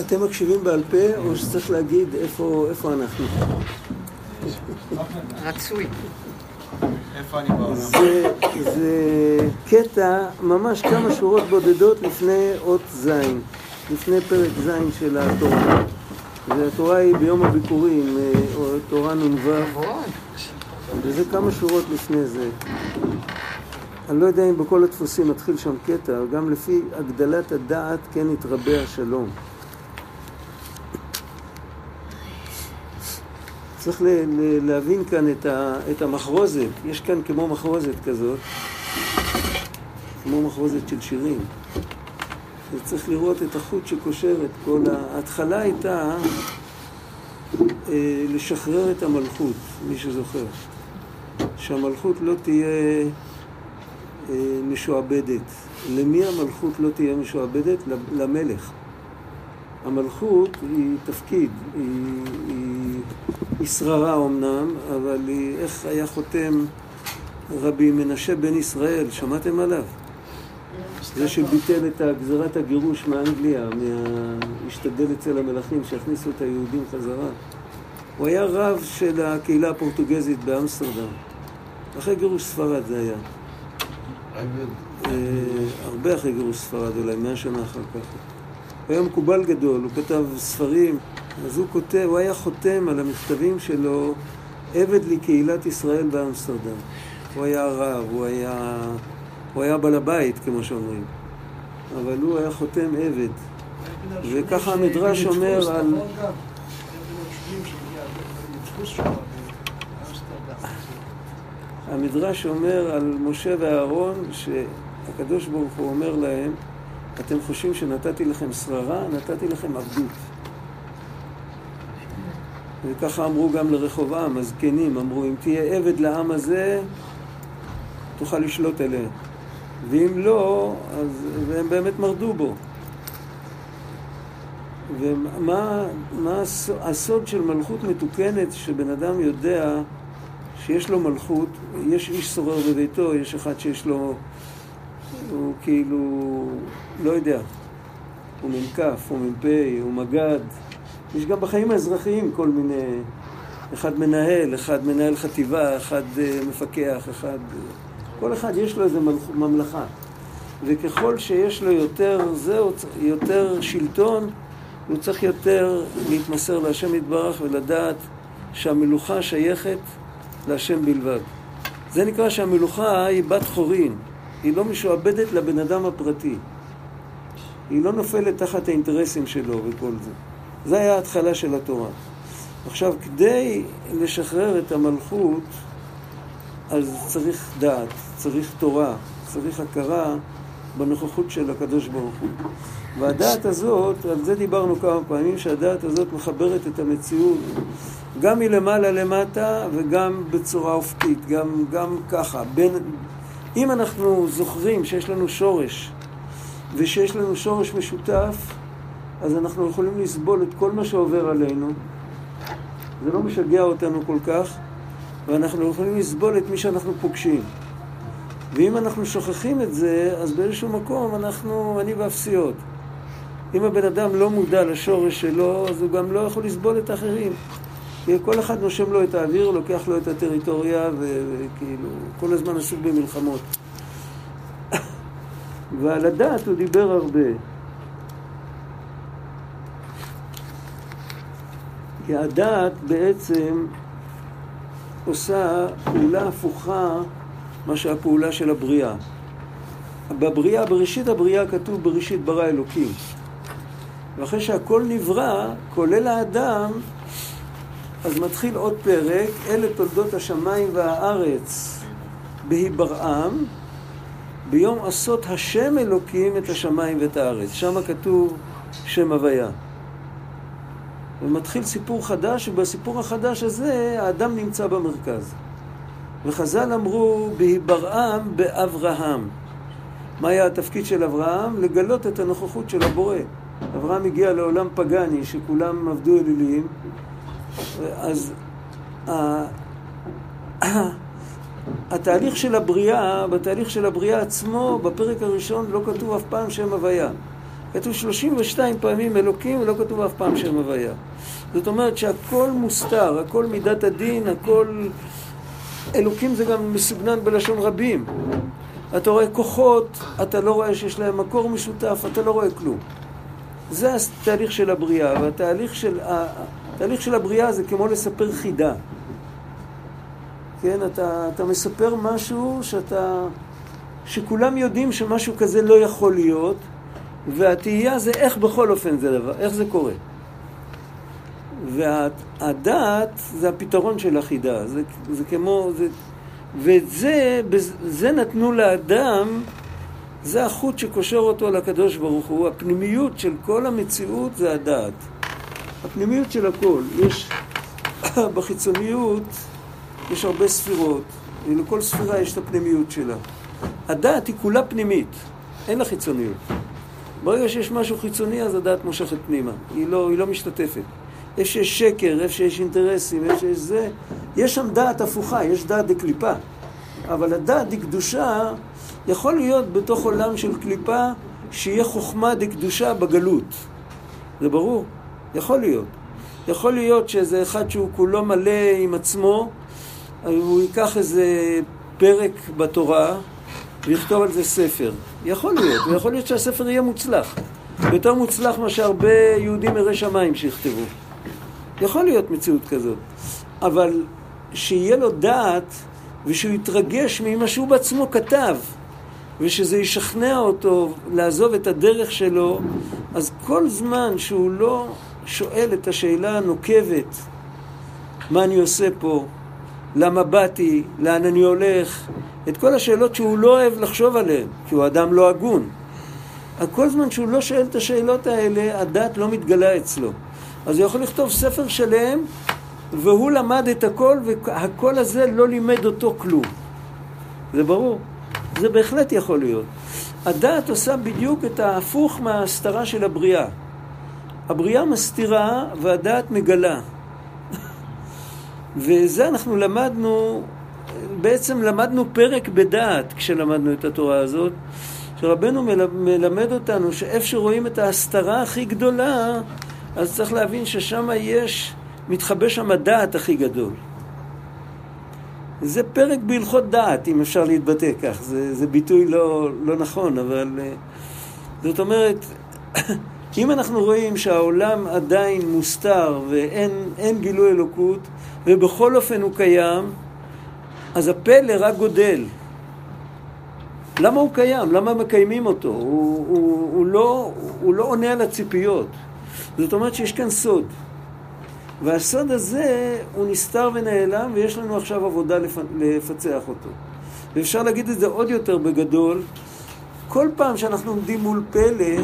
אתם מקשיבים בעל פה, או שצריך להגיד איפה, איפה אנחנו? רצוי. איפה אני בעולם? זה, זה קטע, ממש כמה שורות בודדות לפני אות ז', לפני פרק ז' של התורה. והתורה היא ביום הביקורים, אה, או תורה נ"ו. וזה כמה שורות לפני זה. אני לא יודע אם בכל הדפוסים מתחיל שם קטע, גם לפי הגדלת הדעת כן יתרבה השלום. צריך ל- ל- להבין כאן את, ה- את המחרוזת, יש כאן כמו מחרוזת כזאת, כמו מחרוזת של שירים. וצריך לראות את החוט שקושר את כל. ההתחלה הייתה אה, לשחרר את המלכות, מי שזוכר. שהמלכות לא תהיה אה, משועבדת. למי המלכות לא תהיה משועבדת? למלך. המלכות היא תפקיד, היא, שררה אמנם, אבל היא, איך היה חותם רבי מנשה בן ישראל, שמעתם עליו? זה שביטל את גזירת הגירוש מאנגליה, מהשתדל אצל המלכים שיכניסו את היהודים חזרה. הוא היה רב של הקהילה הפורטוגזית באמסטרדם. אחרי גירוש ספרד זה היה. אה, הרבה אחרי גירוש ספרד, אולי מאה שנה אחר כך. הוא היה מקובל גדול, הוא כתב ספרים, אז הוא כותב, הוא היה חותם על המכתבים שלו, עבד לקהילת ישראל באמסטרדם. הוא היה רב, הוא היה, הוא היה בעל הבית, כמו שאומרים. אבל הוא היה חותם עבד. וככה המדרש אומר על- המדרש אומר על משה ואהרון שהקדוש ברוך הוא אומר להם אתם חושבים שנתתי לכם שררה? נתתי לכם עבדות. וככה אמרו גם לרחובעם, הזקנים, אמרו אם תהיה עבד לעם הזה תוכל לשלוט עליהם. ואם לא, אז והם באמת מרדו בו. ומה מה הס- הסוד של מלכות מתוקנת, שבן אדם יודע שיש לו מלכות, יש איש שורר בביתו, יש אחד שיש לו, הוא כאילו, לא יודע, הוא מ"כ, הוא מ"פ, הוא מג"ד. יש גם בחיים האזרחיים כל מיני, אחד מנהל, אחד מנהל חטיבה, אחד אה, מפקח, אחד... כל אחד יש לו איזה מלכ- ממלכה. וככל שיש לו יותר זהו, יותר שלטון, הוא צריך יותר להתמסר להשם יתברך ולדעת שהמלוכה שייכת להשם בלבד. זה נקרא שהמלוכה היא בת חורין, היא לא משועבדת לבן אדם הפרטי. היא לא נופלת תחת האינטרסים שלו וכל זה. זה היה ההתחלה של התורה. עכשיו, כדי לשחרר את המלכות, אז צריך דעת, צריך תורה, צריך הכרה בנוכחות של הקדוש ברוך הוא. והדעת הזאת, על זה דיברנו כמה פעמים, שהדעת הזאת מחברת את המציאות גם מלמעלה למטה וגם בצורה אופקית, גם, גם ככה. בין, אם אנחנו זוכרים שיש לנו שורש ושיש לנו שורש משותף, אז אנחנו יכולים לסבול את כל מה שעובר עלינו. זה לא משגע אותנו כל כך, ואנחנו יכולים לסבול את מי שאנחנו פוגשים. ואם אנחנו שוכחים את זה, אז באיזשהו מקום אנחנו, אני ואפסיות. אם הבן אדם לא מודע לשורש שלו, אז הוא גם לא יכול לסבול את האחרים. כל אחד נושם לו את האוויר, לוקח לו את הטריטוריה, וכאילו, כל הזמן עסוק במלחמות. ועל הדת הוא דיבר הרבה. כי הדת בעצם עושה פעולה הפוכה מה שהפעולה של הבריאה. בבריאה, בראשית הבריאה כתוב בראשית ברא אלוקים. ואחרי שהכל נברא, כולל האדם, אז מתחיל עוד פרק, אלה תולדות השמיים והארץ בהיברעם, ביום עשות השם אלוקים את השמיים ואת הארץ. שם כתוב שם הוויה. ומתחיל סיפור חדש, ובסיפור החדש הזה האדם נמצא במרכז. וחז"ל אמרו בהיברעם באברהם. מה היה התפקיד של אברהם? לגלות את הנוכחות של הבורא. אברהם הגיע לעולם פגאני, שכולם עבדו אלילים, אז ה- התהליך של הבריאה, בתהליך של הבריאה עצמו, בפרק הראשון לא כתוב אף פעם שם הוויה. כתוב 32 פעמים אלוקים ולא כתוב אף פעם שם הוויה. זאת אומרת שהכל מוסתר, הכל מידת הדין, הכל... אלוקים זה גם מסוגנן בלשון רבים. אתה רואה כוחות, אתה לא רואה שיש להם מקור משותף, אתה לא רואה כלום. זה התהליך של הבריאה, והתהליך של, התהליך של הבריאה זה כמו לספר חידה. כן, אתה, אתה מספר משהו שאתה, שכולם יודעים שמשהו כזה לא יכול להיות, והתהייה זה איך בכל אופן זה דבר, איך זה קורה. והדעת זה הפתרון של החידה, זה, זה כמו, זה, ואת זה, זה נתנו לאדם, זה החוט שקושר אותו לקדוש ברוך הוא, הפנימיות של כל המציאות זה הדעת. הפנימיות של הכל, יש בחיצוניות, יש הרבה ספירות, ולכל ספירה יש את הפנימיות שלה. הדעת היא כולה פנימית, אין לה חיצוניות. ברגע שיש משהו חיצוני, אז הדעת מושכת פנימה, היא לא, היא לא משתתפת. איפה שיש שקר, איפה שיש אינטרסים, איפה שיש זה, יש שם דעת הפוכה, יש דעת דקליפה. אבל הדעת דקדושה יכול להיות בתוך עולם של קליפה שיהיה חוכמה דקדושה בגלות. זה ברור? יכול להיות. יכול להיות שאיזה אחד שהוא כולו מלא עם עצמו, הוא ייקח איזה פרק בתורה ויכתוב על זה ספר. יכול להיות, ויכול להיות שהספר יהיה מוצלח. יותר מוצלח מאשר הרבה יהודים יראי שמיים שיכתבו. יכול להיות מציאות כזאת. אבל שיהיה לו דעת ושהוא יתרגש ממה שהוא בעצמו כתב, ושזה ישכנע אותו לעזוב את הדרך שלו, אז כל זמן שהוא לא שואל את השאלה הנוקבת, מה אני עושה פה, למה באתי, לאן אני הולך, את כל השאלות שהוא לא אוהב לחשוב עליהן, כי הוא אדם לא הגון. כל זמן שהוא לא שואל את השאלות האלה, הדת לא מתגלה אצלו. אז הוא יכול לכתוב ספר שלם, והוא למד את הכל, והקול הזה לא לימד אותו כלום. זה ברור. זה בהחלט יכול להיות. הדעת עושה בדיוק את ההפוך מההסתרה של הבריאה. הבריאה מסתירה והדעת מגלה. וזה אנחנו למדנו, בעצם למדנו פרק בדעת כשלמדנו את התורה הזאת, שרבנו מלמד אותנו שאיפה שרואים את ההסתרה הכי גדולה, אז צריך להבין ששם יש, מתחבא שם הדעת הכי גדול. זה פרק בהלכות דעת, אם אפשר להתבטא כך. זה, זה ביטוי לא, לא נכון, אבל... אה, זאת אומרת, אם אנחנו רואים שהעולם עדיין מוסתר ואין גילוי אלוקות, ובכל אופן הוא קיים, אז הפלא רק גודל. למה הוא קיים? למה מקיימים אותו? הוא, הוא, הוא, לא, הוא לא עונה על הציפיות. זאת אומרת שיש כאן סוד. והסוד הזה הוא נסתר ונעלם, ויש לנו עכשיו עבודה לפ... לפצח אותו. ואפשר להגיד את זה עוד יותר בגדול. כל פעם שאנחנו עומדים מול פלא,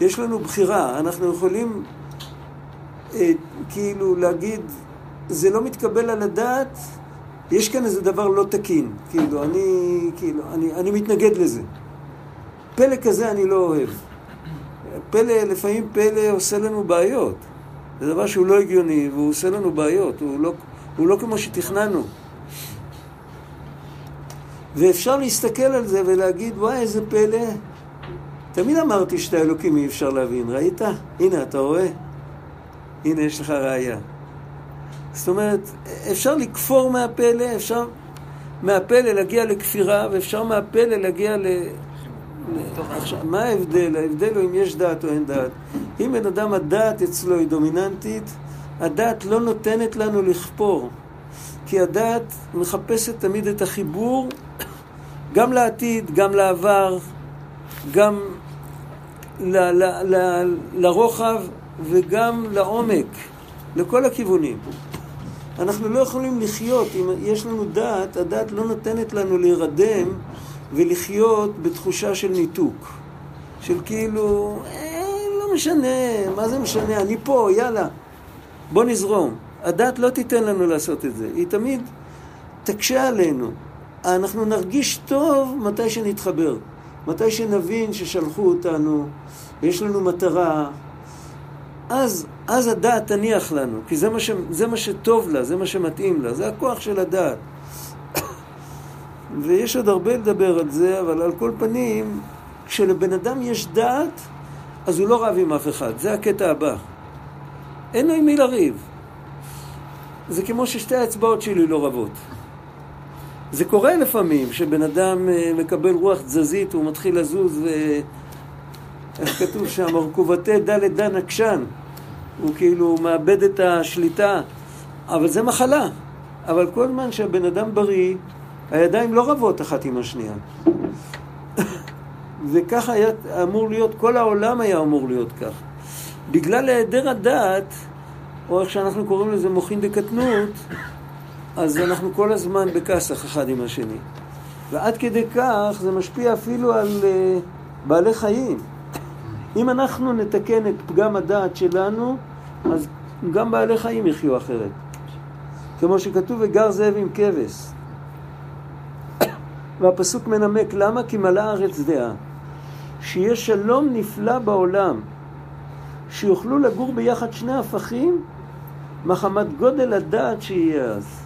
יש לנו בחירה. אנחנו יכולים אה, כאילו להגיד, זה לא מתקבל על הדעת, יש כאן איזה דבר לא תקין. כאילו, אני, כאילו, אני, אני מתנגד לזה. פלא כזה אני לא אוהב. פלא, לפעמים פלא עושה לנו בעיות. זה דבר שהוא לא הגיוני, והוא עושה לנו בעיות, הוא לא, הוא לא כמו שתכננו. ואפשר להסתכל על זה ולהגיד, וואי, איזה פלא. תמיד אמרתי שאת האלוקים אי אפשר להבין, ראית? הנה, אתה רואה? הנה, יש לך ראייה. זאת אומרת, אפשר לכפור מהפלא, אפשר מהפלא להגיע לכפירה, ואפשר מהפלא להגיע ל... עכשיו, מה ההבדל? ההבדל הוא אם יש דעת או אין דעת. אם בן אדם הדעת אצלו היא דומיננטית, הדעת לא נותנת לנו לכפור. כי הדעת מחפשת תמיד את החיבור גם לעתיד, גם לעבר, גם ל- ל- ל- לרוחב וגם לעומק, לכל הכיוונים. אנחנו לא יכולים לחיות, אם יש לנו דעת, הדעת לא נותנת לנו להירדם ולחיות בתחושה של ניתוק. של כאילו, אה, לא משנה, מה זה משנה, אני פה, יאללה, בוא נזרום. הדת לא תיתן לנו לעשות את זה, היא תמיד תקשה עלינו. אנחנו נרגיש טוב מתי שנתחבר, מתי שנבין ששלחו אותנו ויש לנו מטרה, אז, אז הדעת תניח לנו, כי זה מה, ש, זה מה שטוב לה, זה מה שמתאים לה, זה הכוח של הדעת. ויש עוד הרבה לדבר על זה, אבל על כל פנים, כשלבן אדם יש דעת, אז הוא לא רב עם אף אחד. זה הקטע הבא. אין לו עם מי לריב. זה כמו ששתי האצבעות שלי לא רבות. זה קורה לפעמים, שבן אדם אה, מקבל רוח תזזית, הוא מתחיל לזוז, ו... איך כתוב שם? ארכובתי דלת דן עקשן. הוא כאילו מאבד את השליטה, אבל זה מחלה. אבל כל זמן שהבן אדם בריא, הידיים לא רבות אחת עם השנייה. וככה היה אמור להיות, כל העולם היה אמור להיות כך. בגלל היעדר הדעת, או איך שאנחנו קוראים לזה מוחין דקטנות, אז אנחנו כל הזמן בכסח אחד עם השני. ועד כדי כך זה משפיע אפילו על uh, בעלי חיים. אם אנחנו נתקן את פגם הדעת שלנו, אז גם בעלי חיים יחיו אחרת. כמו שכתוב, וגר זאב עם כבש. והפסוק מנמק, למה? כי מלאה הארץ דעה. שיהיה שלום נפלא בעולם, שיוכלו לגור ביחד שני הפכים, מחמת גודל הדעת שיהיה אז.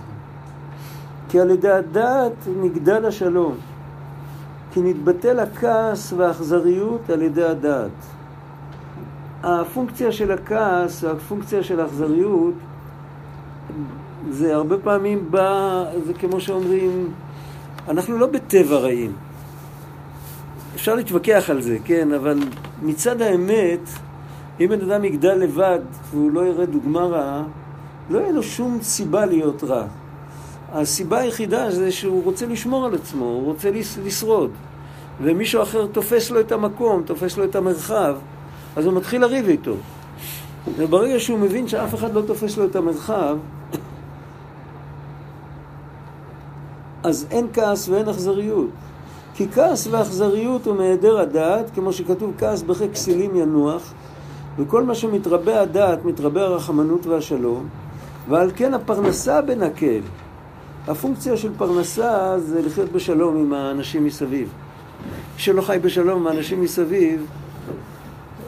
כי על ידי הדעת נגדל השלום, כי נתבטל הכעס והאכזריות על ידי הדעת. הפונקציה של הכעס והפונקציה של האכזריות זה הרבה פעמים בא, זה כמו שאומרים, אנחנו לא בטבע רעים. אפשר להתווכח על זה, כן, אבל מצד האמת, אם בן אדם יגדל לבד והוא לא יראה דוגמה רעה, לא יהיה לו שום סיבה להיות רע. הסיבה היחידה זה שהוא רוצה לשמור על עצמו, הוא רוצה לשרוד. ומישהו אחר תופס לו את המקום, תופס לו את המרחב, אז הוא מתחיל לריב איתו. וברגע שהוא מבין שאף אחד לא תופס לו את המרחב, אז אין כעס ואין אכזריות. כי כעס ואכזריות הוא מהיעדר הדעת, כמו שכתוב כעס בחק כסילים ינוח, וכל מה שמתרבה הדעת מתרבה הרחמנות והשלום, ועל כן הפרנסה בנקל. הפונקציה של פרנסה זה לחיות בשלום עם האנשים מסביב. מי שלא חי בשלום עם האנשים מסביב,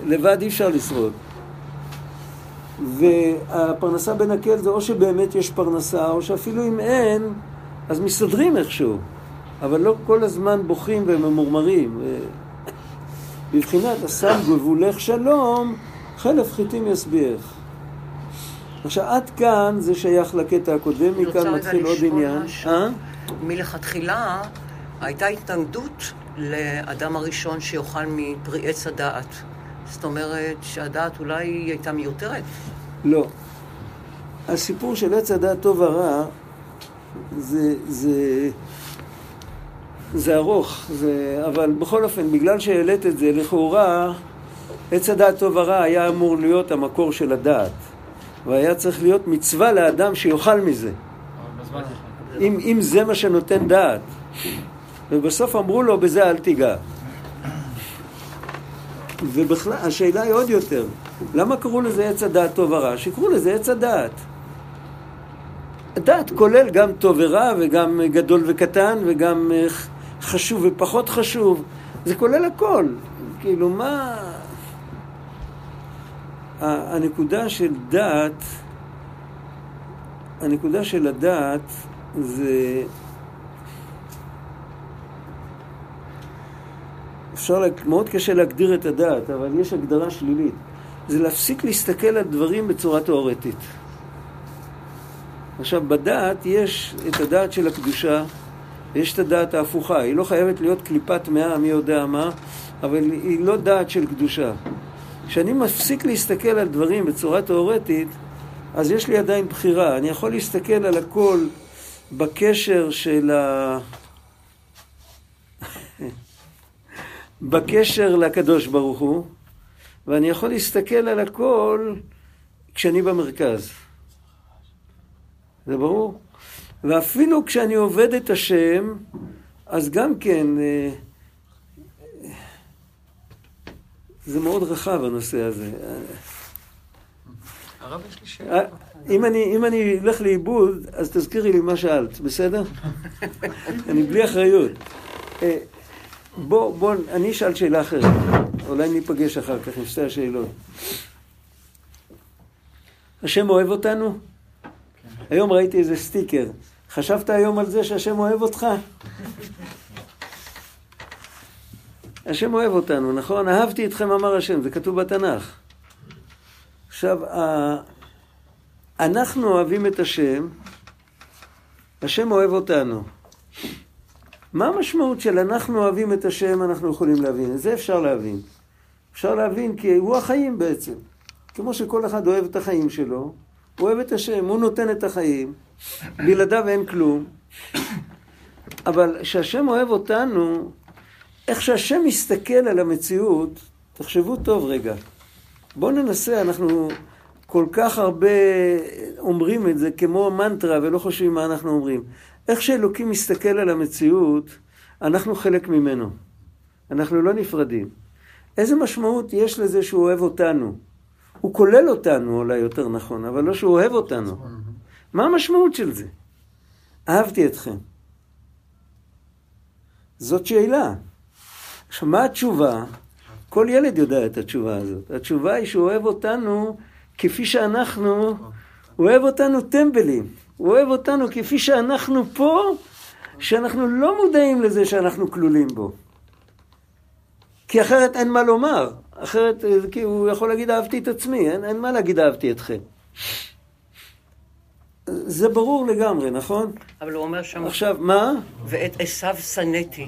לבד אי אפשר לשרוד. והפרנסה בנקל זה או שבאמת יש פרנסה, או שאפילו אם אין, אז מסתדרים איכשהו. אבל לא כל הזמן בוכים וממורמרים. בבחינת השם גבולך שלום, חלף חיטים ישביעך. עכשיו, עד כאן זה שייך לקטע הקודם, מכאן מתחיל עוד עניין. אה? מלכתחילה הייתה התנגדות לאדם הראשון שיאכל מפרי עץ הדעת. זאת אומרת שהדעת אולי הייתה מיותרת? לא. הסיפור של עץ הדעת טוב ורע זה, זה, זה ארוך, זה, אבל בכל אופן, בגלל שהעלית את זה, לכאורה עץ הדעת טוב ורע היה אמור להיות המקור של הדעת. והיה צריך להיות מצווה לאדם שיאכל מזה. אם, אם זה מה שנותן דעת. ובסוף אמרו לו, בזה אל תיגע. ובכלל, השאלה היא עוד יותר, למה קראו לזה עץ הדעת טוב ורע? שקראו לזה עץ הדעת. הדעת כולל גם טוב ורע וגם גדול וקטן וגם אה, חשוב ופחות חשוב. זה כולל הכל. כאילו, מה... הנקודה של דת, הנקודה של הדת זה... אפשר, מאוד קשה להגדיר את הדת, אבל יש הגדרה שלילית. זה להפסיק להסתכל על דברים בצורה תאורטית. עכשיו, בדת יש את הדעת של הקדושה, ויש את הדעת ההפוכה. היא לא חייבת להיות קליפת מאה, מי יודע מה, אבל היא לא דעת של קדושה. כשאני מפסיק להסתכל על דברים בצורה תאורטית, אז יש לי עדיין בחירה. אני יכול להסתכל על הכל בקשר של ה... בקשר לקדוש ברוך הוא, ואני יכול להסתכל על הכל כשאני במרכז. זה ברור? ואפילו כשאני עובד את השם, אז גם כן... אה, זה מאוד רחב הנושא הזה. הרב, יש לי שאלה. אה, אם אני, אם אני אלך לאיבוד, אז תזכירי לי מה שאלת, בסדר? אני בלי אחריות. אה, בוא, בוא, אני אשאל שאלה אחרת. אולי ניפגש אחר כך עם שתי השאלות. השם אוהב אותנו? היום ראיתי איזה סטיקר. חשבת היום על זה שהשם אוהב אותך? השם אוהב אותנו, נכון? אהבתי אתכם אמר השם, זה כתוב בתנ"ך. עכשיו, אנחנו אוהבים את השם, השם אוהב אותנו. מה המשמעות של אנחנו אוהבים את השם, אנחנו יכולים להבין? את זה אפשר להבין. אפשר להבין כי הוא החיים בעצם. כמו שכל אחד אוהב את החיים שלו, הוא אוהב את השם, הוא נותן את החיים, בלעדיו אין כלום. אבל כשהשם אוהב אותנו, איך שהשם מסתכל על המציאות, תחשבו טוב רגע. בואו ננסה, אנחנו כל כך הרבה אומרים את זה כמו מנטרה ולא חושבים מה אנחנו אומרים. איך שאלוקים מסתכל על המציאות, אנחנו חלק ממנו. אנחנו לא נפרדים. איזה משמעות יש לזה שהוא אוהב אותנו? הוא כולל אותנו, אולי יותר נכון, אבל לא שהוא אוהב אותנו. מה המשמעות של זה? אהבתי אתכם. זאת שאלה. עכשיו, מה התשובה? כל ילד יודע את התשובה הזאת. התשובה היא שהוא אוהב אותנו כפי שאנחנו, הוא אוהב אותנו טמבלים. הוא אוהב אותנו כפי שאנחנו פה, שאנחנו לא מודעים לזה שאנחנו כלולים בו. כי אחרת אין מה לומר. אחרת, כי הוא יכול להגיד אהבתי את עצמי, אין, אין מה להגיד אהבתי אתכם. זה ברור לגמרי, נכון? אבל הוא אומר שם... עכשיו, מה? ואת עשיו שנאתי,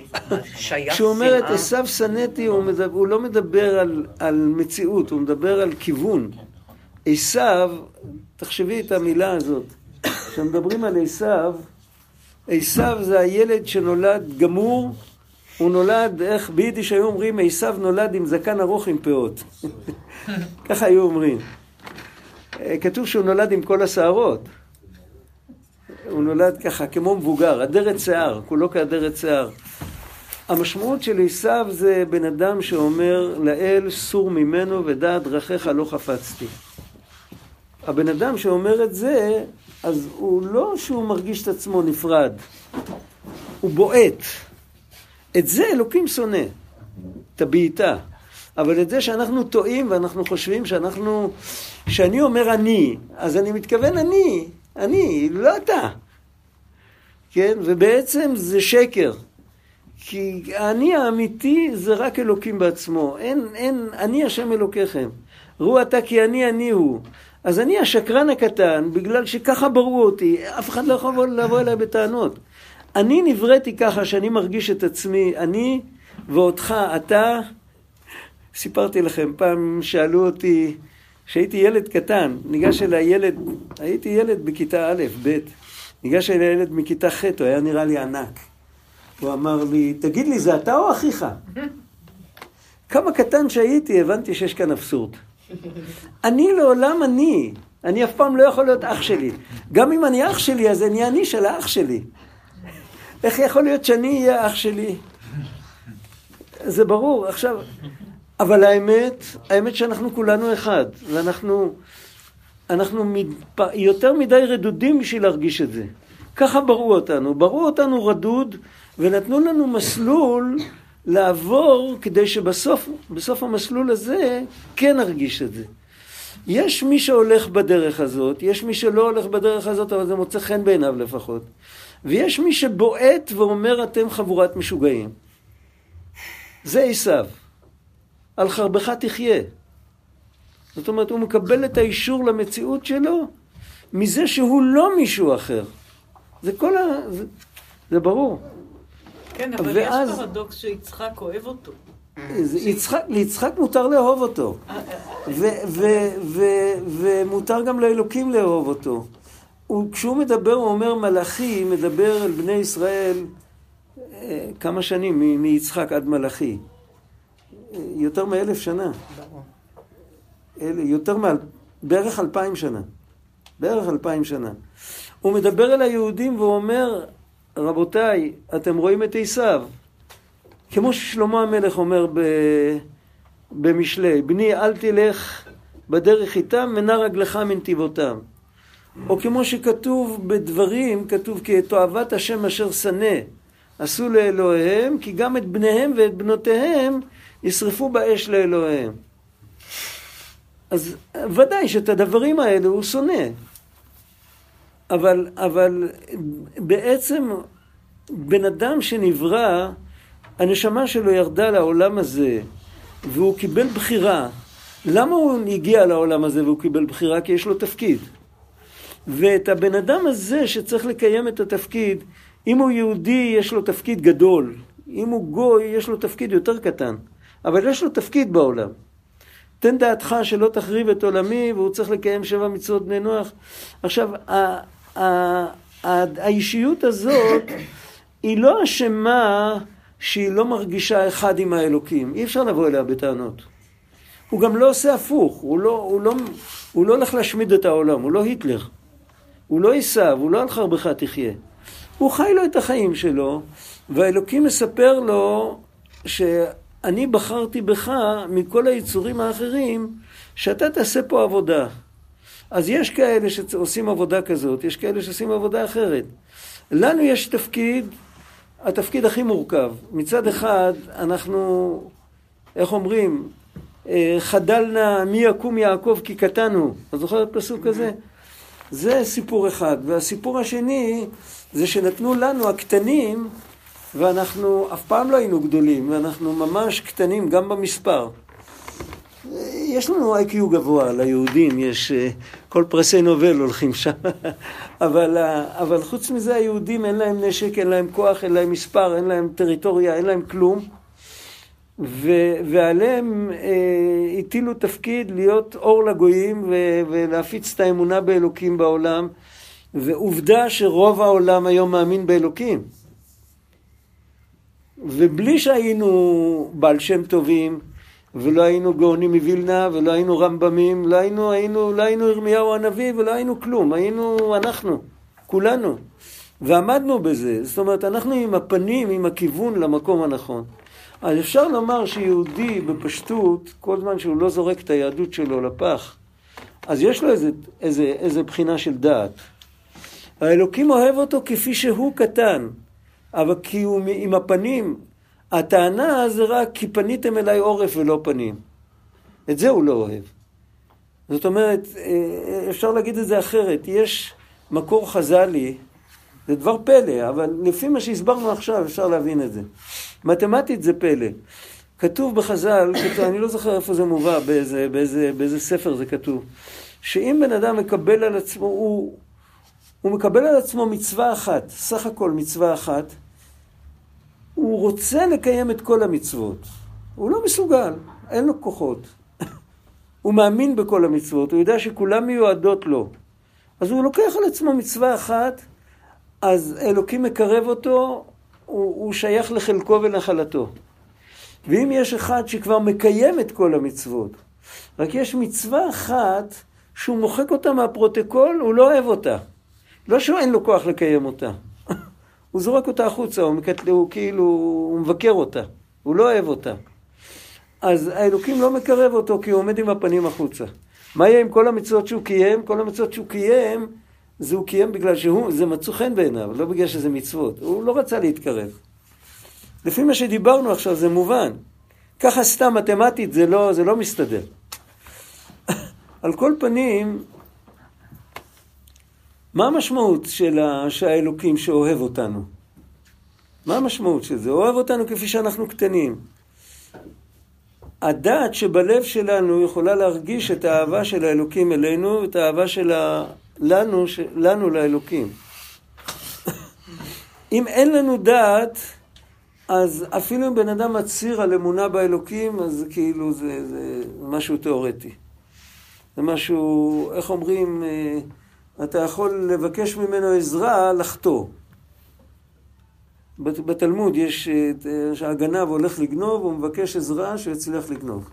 שייך כשהוא אומר את עשיו שנאתי, הוא, מדבר, הוא לא מדבר על, על מציאות, הוא מדבר על כיוון. עשיו, תחשבי את המילה הזאת, כשמדברים על עשיו, עשיו זה הילד שנולד גמור, הוא נולד, איך ביידיש היו אומרים, עשיו נולד עם זקן ארוך עם פאות. ככה היו אומרים. כתוב שהוא נולד עם כל השערות. הוא נולד ככה, כמו מבוגר, אדרת שיער, כולו כאדרת שיער. המשמעות של עשיו זה בן אדם שאומר לאל, סור ממנו ודעת דרכיך לא חפצתי. הבן אדם שאומר את זה, אז הוא לא שהוא מרגיש את עצמו נפרד, הוא בועט. את זה אלוקים שונא, את הבעיטה. אבל את זה שאנחנו טועים ואנחנו חושבים שאנחנו, כשאני אומר אני, אז אני מתכוון אני, אני, לא אתה. כן? ובעצם זה שקר. כי האני האמיתי זה רק אלוקים בעצמו. אין, אין, אני השם אלוקיכם. ראו אתה כי אני אני הוא. אז אני השקרן הקטן, בגלל שככה ברו אותי, אף אחד לא יכול לבוא אליי בטענות. אני נבראתי ככה שאני מרגיש את עצמי, אני ואותך, אתה. סיפרתי לכם, פעם שאלו אותי, כשהייתי ילד קטן, ניגש אליי ילד, הייתי ילד בכיתה א', ב', ניגש אליי ילד מכיתה ח', הוא היה נראה לי ענק. הוא אמר לי, תגיד לי, זה אתה או אחיך? כמה קטן שהייתי, הבנתי שיש כאן אבסורד. אני לעולם אני. אני אף פעם לא יכול להיות אח שלי. גם אם אני אח שלי, אז אני אני של האח שלי. איך יכול להיות שאני אהיה אח שלי? זה ברור. עכשיו, אבל האמת, האמת שאנחנו כולנו אחד, ואנחנו אנחנו. יותר מדי רדודים בשביל להרגיש את זה. ככה ברו אותנו. ברו אותנו רדוד, ונתנו לנו מסלול לעבור כדי שבסוף, בסוף המסלול הזה, כן נרגיש את זה. יש מי שהולך בדרך הזאת, יש מי שלא הולך בדרך הזאת, אבל זה מוצא חן בעיניו לפחות. ויש מי שבועט ואומר, אתם חבורת משוגעים. זה עשיו. על חרבך תחיה. זאת אומרת, הוא מקבל את האישור למציאות שלו מזה שהוא לא מישהו אחר. זה כל ה... זה, זה ברור. כן, אבל ואז... יש פרדוקס שיצחק אוהב אותו. יצחק, ליצחק מותר לאהוב אותו. אה, אה, אה. ומותר גם לאלוקים לאהוב אותו. הוא, כשהוא מדבר, הוא אומר מלאכי, מדבר אל בני ישראל כמה שנים, מיצחק עד מלאכי. יותר מאלף שנה. יותר מעל, בערך אלפיים שנה. בערך אלפיים שנה. הוא מדבר אל היהודים והוא אומר, רבותיי, אתם רואים את עשיו. כמו ששלמה המלך אומר ב... במשלי, בני אל תלך בדרך איתם ונע רגלך מנתיבותם. או כמו שכתוב בדברים, כתוב כי את תועבת השם אשר שנא עשו לאלוהיהם, כי גם את בניהם ואת בנותיהם ישרפו באש לאלוהיהם. אז ודאי שאת הדברים האלה הוא שונא. אבל, אבל בעצם בן אדם שנברא, הנשמה שלו ירדה לעולם הזה, והוא קיבל בחירה. למה הוא הגיע לעולם הזה והוא קיבל בחירה? כי יש לו תפקיד. ואת הבן אדם הזה שצריך לקיים את התפקיד, אם הוא יהודי יש לו תפקיד גדול, אם הוא גוי יש לו תפקיד יותר קטן, אבל יש לו תפקיד בעולם. תן דעתך שלא תחריב את עולמי, והוא צריך לקיים שבע מצוות בני נוח. עכשיו, האישיות הזאת היא לא אשמה שהיא לא מרגישה אחד עם האלוקים. אי אפשר לבוא אליה בטענות. הוא גם לא עושה הפוך, הוא לא, הוא לא, הוא לא הולך להשמיד את העולם, הוא לא היטלר. הוא לא עשיו, הוא לא על חרבך תחיה. הוא חי לו את החיים שלו, והאלוקים מספר לו שאני בחרתי בך מכל היצורים האחרים, שאתה תעשה פה עבודה. אז יש כאלה שעושים עבודה כזאת, יש כאלה שעושים עבודה אחרת. לנו יש תפקיד, התפקיד הכי מורכב. מצד אחד, אנחנו, איך אומרים, אה, חדל נא מי יקום יעקב כי קטנו. אתה זוכר את הפסוק הזה? זה סיפור אחד. והסיפור השני, זה שנתנו לנו הקטנים, ואנחנו אף פעם לא היינו גדולים, ואנחנו ממש קטנים גם במספר. יש לנו איי-קיו גבוה, ליהודים יש, אה, כל פרסי נובל הולכים שם, אבל, אה, אבל חוץ מזה היהודים אין להם נשק, אין להם כוח, אין להם מספר, אין להם טריטוריה, אין להם כלום. ו, ועליהם אה, הטילו תפקיד להיות אור לגויים ו, ולהפיץ את האמונה באלוקים בעולם. ועובדה שרוב העולם היום מאמין באלוקים. ובלי שהיינו בעל שם טובים, ולא היינו גאונים מווילנה, ולא היינו רמב"מים, לא היינו, היינו, לא היינו ירמיהו הנביא, ולא היינו כלום, היינו אנחנו, כולנו. ועמדנו בזה, זאת אומרת, אנחנו עם הפנים, עם הכיוון למקום הנכון. אז אפשר לומר שיהודי בפשטות, כל זמן שהוא לא זורק את היהדות שלו לפח, אז יש לו איזה, איזה, איזה בחינה של דעת. האלוקים אוהב אותו כפי שהוא קטן, אבל כי הוא עם הפנים. הטענה זה רק כי פניתם אליי עורף ולא פנים. את זה הוא לא אוהב. זאת אומרת, אה, אפשר להגיד את זה אחרת. יש מקור חז"לי, זה דבר פלא, אבל לפי מה שהסברנו עכשיו אפשר להבין את זה. מתמטית זה פלא. כתוב בחז"ל, כתוב, אני לא זוכר איפה זה מובא, באיזה, באיזה, באיזה ספר זה כתוב, שאם בן אדם מקבל על עצמו, הוא, הוא מקבל על עצמו מצווה אחת, סך הכל מצווה אחת, הוא רוצה לקיים את כל המצוות. הוא לא מסוגל, אין לו כוחות. הוא מאמין בכל המצוות, הוא יודע שכולם מיועדות לו. אז הוא לוקח על עצמו מצווה אחת, אז אלוקים מקרב אותו, הוא, הוא שייך לחלקו ונחלתו. ואם יש אחד שכבר מקיים את כל המצוות, רק יש מצווה אחת שהוא מוחק אותה מהפרוטוקול, הוא לא אוהב אותה. לא שאין לו כוח לקיים אותה. הוא זורק אותה החוצה, הוא, מקטל, הוא כאילו, הוא מבקר אותה, הוא לא אוהב אותה. אז האלוקים לא מקרב אותו כי הוא עומד עם הפנים החוצה. מה יהיה עם כל המצוות שהוא קיים? כל המצוות שהוא קיים, זה הוא קיים בגלל שהוא, זה מצאו חן בעיניו, לא בגלל שזה מצוות. הוא לא רצה להתקרב. לפי מה שדיברנו עכשיו זה מובן. ככה סתם מתמטית זה לא, זה לא מסתדר. על כל פנים, מה המשמעות של האלוקים שאוהב אותנו? מה המשמעות של זה? אוהב אותנו כפי שאנחנו קטנים. הדעת שבלב שלנו יכולה להרגיש את האהבה של האלוקים אלינו ואת האהבה של לנו, לנו לאלוקים. אם אין לנו דעת, אז אפילו אם בן אדם מצהיר על אמונה באלוקים, אז כאילו זה, זה משהו תיאורטי. זה משהו, איך אומרים, אה, אתה יכול לבקש ממנו עזרה לחטוא. בתלמוד יש, אה, שהגנב הולך לגנוב, הוא מבקש עזרה שיצליח לגנוב.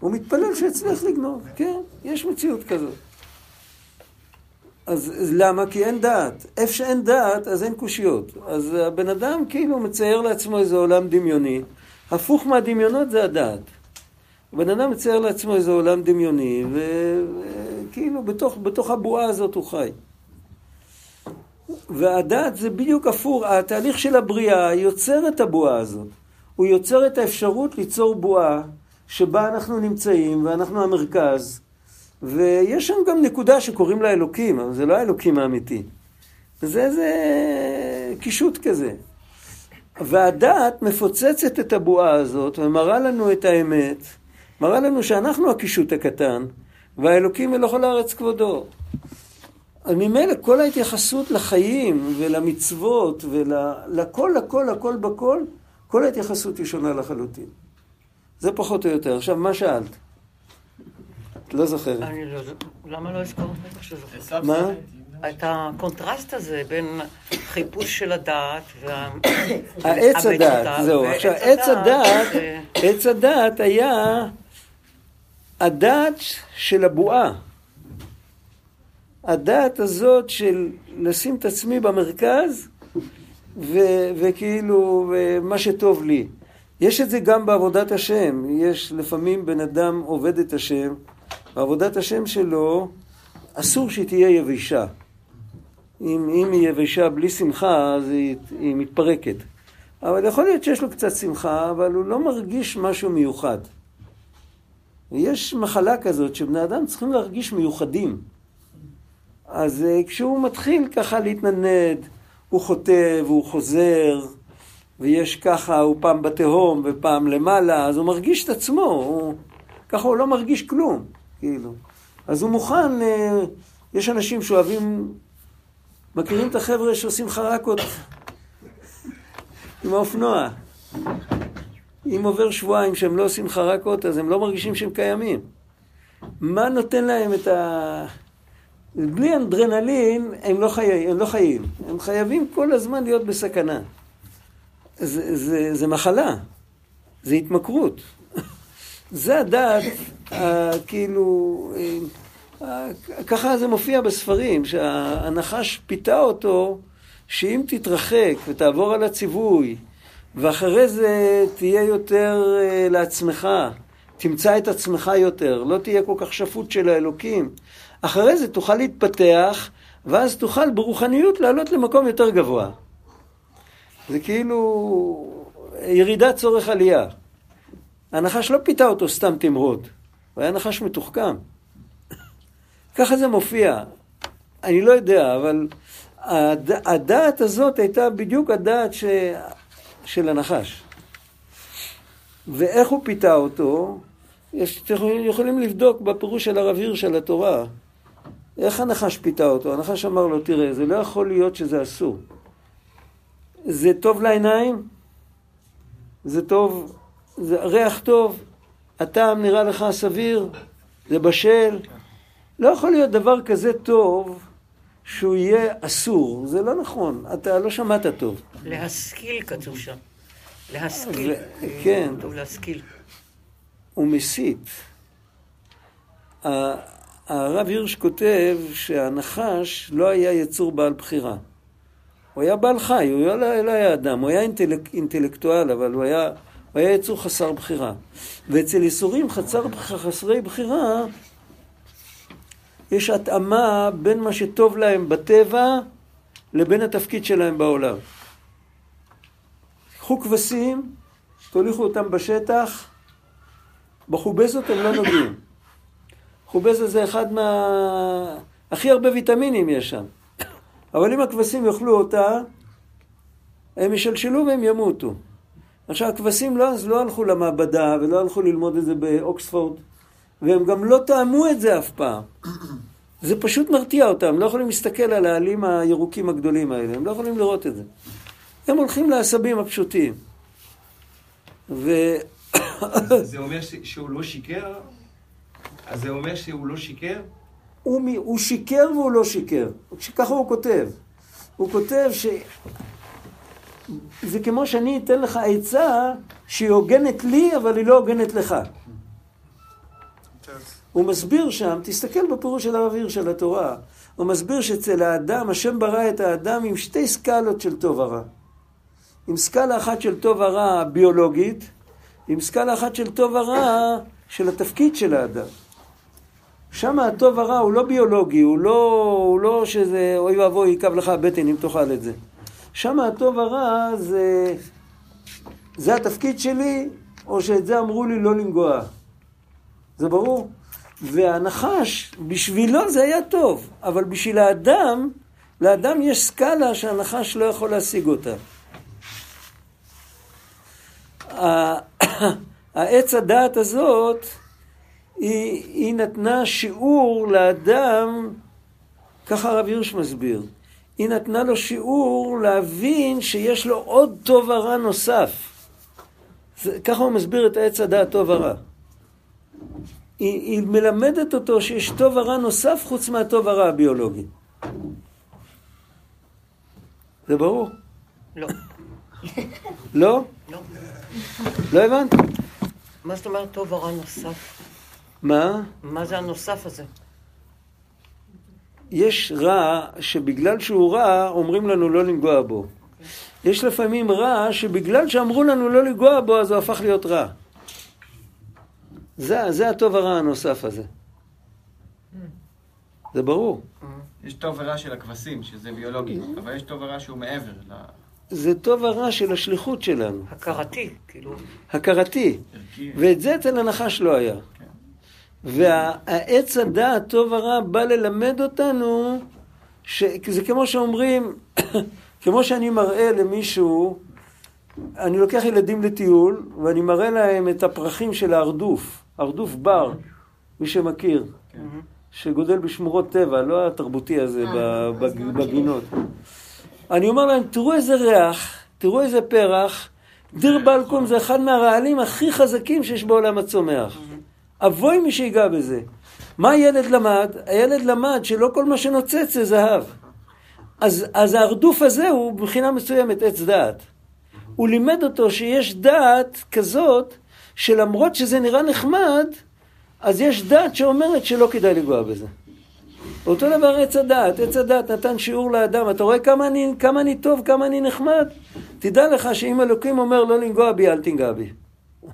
הוא מתפלל שיצליח לגנוב, כן, יש מציאות כזאת. אז למה? כי אין דעת. איפה שאין דעת, אז אין קושיות. אז הבן אדם כאילו מצייר לעצמו איזה עולם דמיוני. הפוך מהדמיונות זה הדעת. הבן אדם מצייר לעצמו איזה עולם דמיוני, וכאילו בתוך, בתוך הבועה הזאת הוא חי. והדת זה בדיוק הפוך, התהליך של הבריאה יוצר את הבועה הזאת. הוא יוצר את האפשרות ליצור בועה שבה אנחנו נמצאים ואנחנו המרכז, ויש שם גם נקודה שקוראים לה אלוקים, אבל זה לא האלוקים האמיתי. זה איזה קישוט כזה. והדעת מפוצצת את הבועה הזאת ומראה לנו את האמת, מראה לנו שאנחנו הקישוט הקטן, והאלוקים מלוך על הארץ כבודו. אז ממילא כל ההתייחסות לחיים ולמצוות ולכל, הכל, הכל בכל, כל ההתייחסות היא שונה לחלוטין. זה פחות או יותר. עכשיו, מה שאלת? את לא זוכרת. אני לא יודעת, למה לא הזכרת? בטח שזוכרת. מה? את הקונטרסט הזה בין חיפוש של הדעת וה... העץ הדעת, זהו. עכשיו, עץ הדעת, זה- עץ הדעת היה הדעת של הבועה. הדעת הזאת של לשים את עצמי במרכז, ו- וכאילו, מה שטוב לי. יש את זה גם בעבודת השם. יש לפעמים בן אדם עובד את השם, ועבודת השם שלו, אסור שהיא תהיה יבשה. אם, אם היא יבשה בלי שמחה, אז היא, היא מתפרקת. אבל יכול להיות שיש לו קצת שמחה, אבל הוא לא מרגיש משהו מיוחד. יש מחלה כזאת שבני אדם צריכים להרגיש מיוחדים. אז אה, כשהוא מתחיל ככה להתנדנד, הוא חוטא והוא חוזר, ויש ככה, הוא פעם בתהום ופעם למעלה, אז הוא מרגיש את עצמו, הוא, ככה הוא לא מרגיש כלום, כאילו. אז הוא מוכן, אה, יש אנשים שאוהבים, מכירים את החבר'ה שעושים חרקות עם האופנוע. אם עובר שבועיים שהם לא עושים חרקות, אז הם לא מרגישים שהם קיימים. מה נותן להם את ה... בלי אנדרנלין הם לא, חי... הם לא חיים. הם חייבים כל הזמן להיות בסכנה. זה, זה, זה מחלה, זה התמכרות. זה הדעת, כאילו, אה, ככה זה מופיע בספרים, שהנחש פיתה אותו, שאם תתרחק ותעבור על הציווי, ואחרי זה תהיה יותר אה, לעצמך, תמצא את עצמך יותר, לא תהיה כל כך שפוט של האלוקים. אחרי זה תוכל להתפתח, ואז תוכל ברוחניות לעלות למקום יותר גבוה. זה כאילו ירידת צורך עלייה. הנחש לא פיתה אותו סתם תמרוד, הוא היה נחש מתוחכם. ככה זה מופיע. אני לא יודע, אבל הד... הדעת הזאת הייתה בדיוק הדעת ש... של הנחש. ואיך הוא פיתה אותו? אתם יכולים לבדוק בפירוש של הרב הירש על התורה. איך הנחש פיתה אותו? הנחש אמר לו, תראה, זה לא יכול להיות שזה אסור. זה טוב לעיניים, זה טוב, זה ריח טוב, הטעם נראה לך סביר, זה בשל. לא יכול להיות דבר כזה טוב שהוא יהיה אסור, זה לא נכון, אתה לא שמעת טוב. להשכיל כתוב שם. להשכיל. ו- כן. טוב להשכיל. הוא מסית. הרב הירש כותב שהנחש לא היה יצור בעל בחירה. הוא היה בעל חי, הוא לא, לא היה אדם, הוא היה אינטלק, אינטלקטואל, אבל הוא היה, הוא היה יצור חסר בחירה. ואצל יצורים חסר, חסרי בחירה, יש התאמה בין מה שטוב להם בטבע לבין התפקיד שלהם בעולם. קחו כבשים, תוליכו אותם בשטח, בחובזות הם לא נוגעים. חובזה זה אחד מה... הכי הרבה ויטמינים יש שם. אבל אם הכבשים יאכלו אותה, הם ישלשלו והם ימותו. עכשיו, הכבשים לא, אז לא הלכו למעבדה ולא הלכו ללמוד את זה באוקספורד, והם גם לא טעמו את זה אף פעם. זה פשוט מרתיע אותם, הם לא יכולים להסתכל על העלים הירוקים הגדולים האלה, הם לא יכולים לראות את זה. הם הולכים לעשבים הפשוטים. ו... זה אומר שהוא לא שיקר? אז זה אומר שהוא לא שיקר? הוא, מ- הוא שיקר והוא לא שיקר. ככה הוא כותב. הוא כותב ש... זה כמו שאני אתן לך עצה שהיא הוגנת לי, אבל היא לא הוגנת לך. הוא מסביר שם, תסתכל בפירוש של הרב עיר של התורה, הוא מסביר שאצל האדם, השם ברא את האדם עם שתי סקלות של טוב ורע. עם סקאלה אחת של טוב ורע ביולוגית, עם סקאלה אחת של טוב ורע של התפקיד של האדם. שם הטוב הרע הוא לא ביולוגי, הוא לא, הוא לא שזה אוי ואבוי יכאב לך הבטן אם תאכל את זה. שם הטוב הרע זה, זה התפקיד שלי, או שאת זה אמרו לי לא לנגוע. זה ברור? והנחש, בשבילו זה היה טוב, אבל בשביל האדם, לאדם יש סקאלה שהנחש לא יכול להשיג אותה. העץ הדעת הזאת, היא, היא נתנה שיעור לאדם, ככה הרב הירש מסביר, היא נתנה לו שיעור להבין שיש לו עוד טוב ורע נוסף. ככה הוא מסביר את העץ הדעת טוב ורע. היא, היא מלמדת אותו שיש טוב ורע נוסף חוץ מהטוב ורע הביולוגי. זה ברור? לא. לא? לא. לא הבנת? מה זאת אומרת טוב ורע נוסף? מה? מה זה הנוסף הזה? יש רע שבגלל שהוא רע, אומרים לנו לא לנגוע בו. יש לפעמים רע שבגלל שאמרו לנו לא לנגוע בו, אז הוא הפך להיות רע. זה, זה הטוב הרע הנוסף הזה. זה ברור. יש טוב ורע של הכבשים, שזה ביולוגי, אבל יש טוב ורע שהוא מעבר. ל- זה טוב הרע של השליחות שלנו, הכרתי, כאילו. הכרתי. ואת זה אצל הנחש לא היה. והעץ הדעת, טוב ורע, בא ללמד אותנו, ש... זה כמו שאומרים, כמו שאני מראה למישהו, אני לוקח ילדים לטיול, ואני מראה להם את הפרחים של ההרדוף, הרדוף בר, מי שמכיר, שגודל בשמורות טבע, לא התרבותי הזה ב- בג- בגינות. אני אומר להם, תראו איזה ריח, תראו איזה פרח, דיר בלקום זה אחד מהרעלים הכי חזקים שיש בעולם הצומח. אבוי מי שיגע בזה. מה הילד למד? הילד למד שלא כל מה שנוצץ זה זהב. אז, אז ההרדוף הזה הוא מבחינה מסוימת עץ דעת. הוא לימד אותו שיש דעת כזאת, שלמרות שזה נראה נחמד, אז יש דעת שאומרת שלא כדאי לגוע בזה. אותו דבר עץ הדעת, עץ הדעת נתן שיעור לאדם, אתה רואה כמה אני, כמה אני טוב, כמה אני נחמד? תדע לך שאם אלוקים אומר לא לנגוע בי, אל תנגע בי.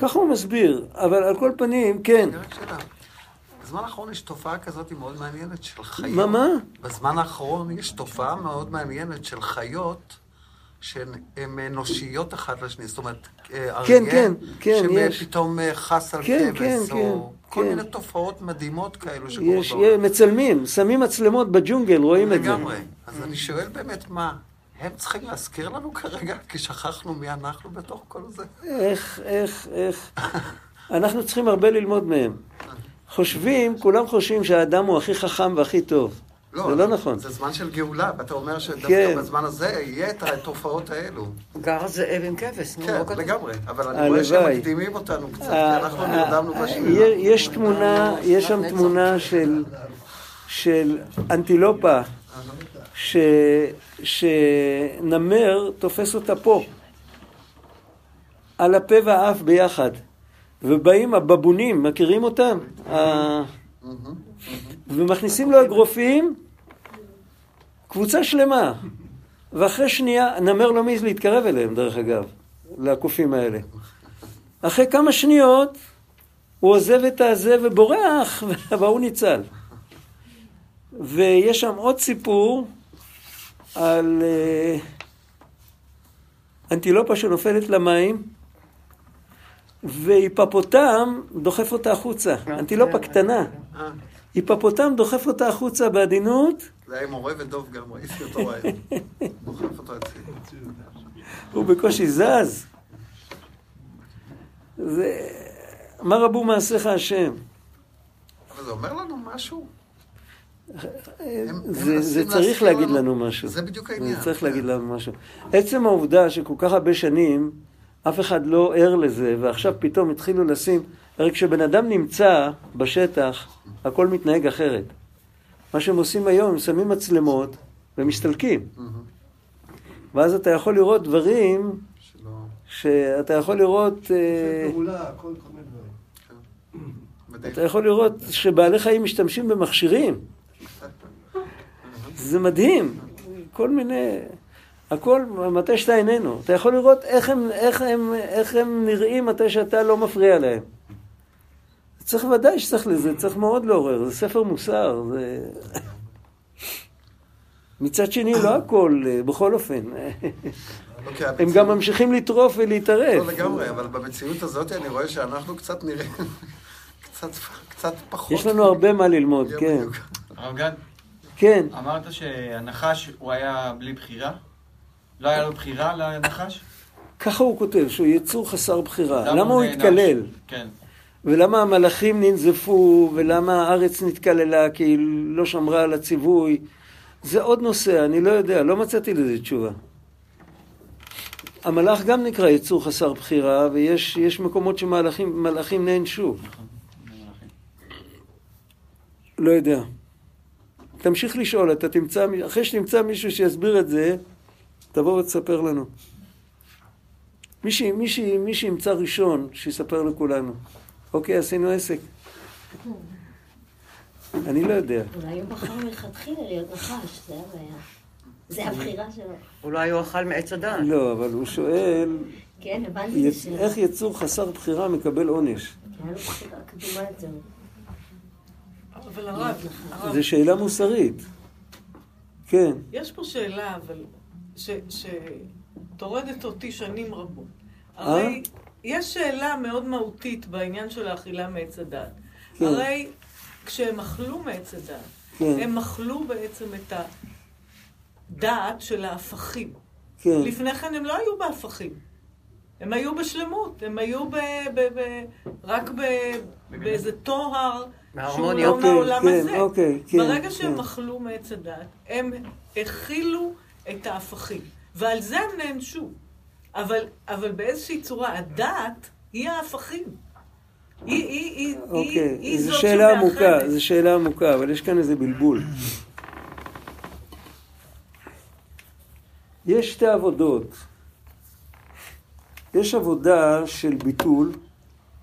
ככה הוא מסביר, אבל על כל פנים, כן. בזמן האחרון יש תופעה כזאת מאוד מעניינת של חיות. מה, מה? בזמן האחרון יש תופעה מאוד מעניינת של חיות שהן הן אנושיות אחת לשני. זאת אומרת, אה, אריה, כן, כן, כן, יש. שפתאום אה, חס על כן, כבש, כן, או כן, כל כן. מיני תופעות מדהימות כאלו שקורות יש, בעולם. מצלמים, שמים מצלמות בג'ונגל, רואים את זה. לגמרי. אז אני שואל באמת, מה, הם צריכים להזכיר לנו כרגע, כי שכחנו מי אנחנו בתוך כל זה? איך, איך, איך. אנחנו צריכים הרבה ללמוד מהם. חושבים, כולם חושבים שהאדם הוא הכי חכם והכי טוב. זה לא נכון. זה זמן של גאולה, ואתה אומר שדווקא כן. בזמן הזה יהיה את התופעות האלו. גר זאב עם כבש, נו, כן, לא כתוב. לגמרי. אבל אני רואה שהם. מקדימים אותנו קצת, כי אה, אנחנו אה, נרדמנו אה, בשבילה. יש תמונה, יש שם תמונה של, של אנטילופה, ש, שנמר תופס אותה פה, על הפה והאף ביחד. ובאים הבבונים, מכירים אותם? ומכניסים לו אגרופים, קבוצה שלמה. ואחרי שנייה, נמר לא מעז להתקרב אליהם, דרך אגב, לקופים האלה. אחרי כמה שניות, הוא עוזב את הזה ובורח, והוא ניצל. ויש שם עוד סיפור על אה, אנטילופה שנופלת למים, והיפפוטם דוחף אותה החוצה. אנטילופה קטנה. אה, היפפוטם דוחף אותה החוצה בעדינות, זה היה עם מורה ודוב גם, ראיתי אותו רעיון. דוחף אותו אצלי. הוא בקושי זז. זה... מה רבו מעשיך השם? אבל זה אומר לנו משהו? זה, צריך להגיד לנו- משהו. זה בדיוק העניין. זה צריך כן. להגיד לנו משהו. עצם העובדה שכל כך הרבה שנים אף אחד לא ער לזה, ועכשיו פתאום התחילו לשים... הרי כשבן אדם נמצא בשטח, הכל מתנהג אחרת. מה שהם עושים היום, הם שמים מצלמות ומסתלקים. ואז אתה יכול לראות דברים. שאתה יכול לראות... אה. מדהים. אתה יכול לראות שבעלי חיים משתמשים במכשירים. זה מדהים. כל מיני... הכל מתי שאתה איננו. אתה יכול לראות איך הם, איך הם, איך הם נראים מתי שאתה לא מפריע להם. צריך ודאי שצריך לזה, צריך מאוד לעורר. זה ספר מוסר. זה... מצד שני, לא הכל, אה, בכל אופן. אוקיי, הם גם ממשיכים לטרוף ולהתערב. לא לגמרי, אבל במציאות הזאת אני רואה שאנחנו קצת נראים... קצת, קצת פחות. יש לנו הרבה מה ללמוד. כן. הרב גד, כן. אמרת שהנחש הוא היה בלי בחירה? לא היה לו בחירה לנחש? ככה הוא כותב, שהוא יצור חסר בחירה. למה הוא? התקלל? כן. ולמה המלאכים ננזפו, ולמה הארץ נתקללה כי היא לא שמרה על הציווי. זה עוד נושא, אני לא יודע, לא מצאתי לזה תשובה. המלאך גם נקרא יצור חסר בחירה, ויש יש מקומות שמלאכים מלאכים נענשו. לא יודע. תמשיך לשאול, אתה תמצא, אחרי שתמצא מישהו שיסביר את זה, תבוא ותספר לנו. מי שימצא ראשון, שיספר לכולנו. אוקיי, עשינו עסק. אני לא יודע. אולי הוא בחר מלכתחילה להיות נחש, זה הבעיה. זה הבחירה שלו. אולי הוא אכל מעץ הדעת. לא, אבל הוא שואל, כן, הבנתי את יצ- השאלה. איך יצור חסר בחירה מקבל עונש? זו שאלה מוסרית. כן, יש פה שאלה, אבל, ש- שטורדת אותי שנים רבות. אה? הרי יש שאלה מאוד מהותית בעניין של האכילה מעץ הדת. כן. הרי כשהם אכלו מעץ הדת, כן. הם אכלו בעצם את הדעת של ההפכים. כן. לפני כן הם לא היו בהפכים. הם היו בשלמות, הם היו ב, ב, ב, רק ב, באיזה טוהר שהוא. לא אוקיי, מהעולם כן, הזה. אוקיי, כן, ברגע שהם כן. אכלו מעץ הדת, הם הכילו את ההפכים, ועל זה הם נענשו. אבל, אבל באיזושהי צורה, הדעת היא ההפכים. היא, היא, היא, היא, אוקיי. היא זו זאת שאלה עמוקה. זו שאלה עמוקה, אבל יש כאן איזה בלבול. יש שתי עבודות. יש עבודה של ביטול,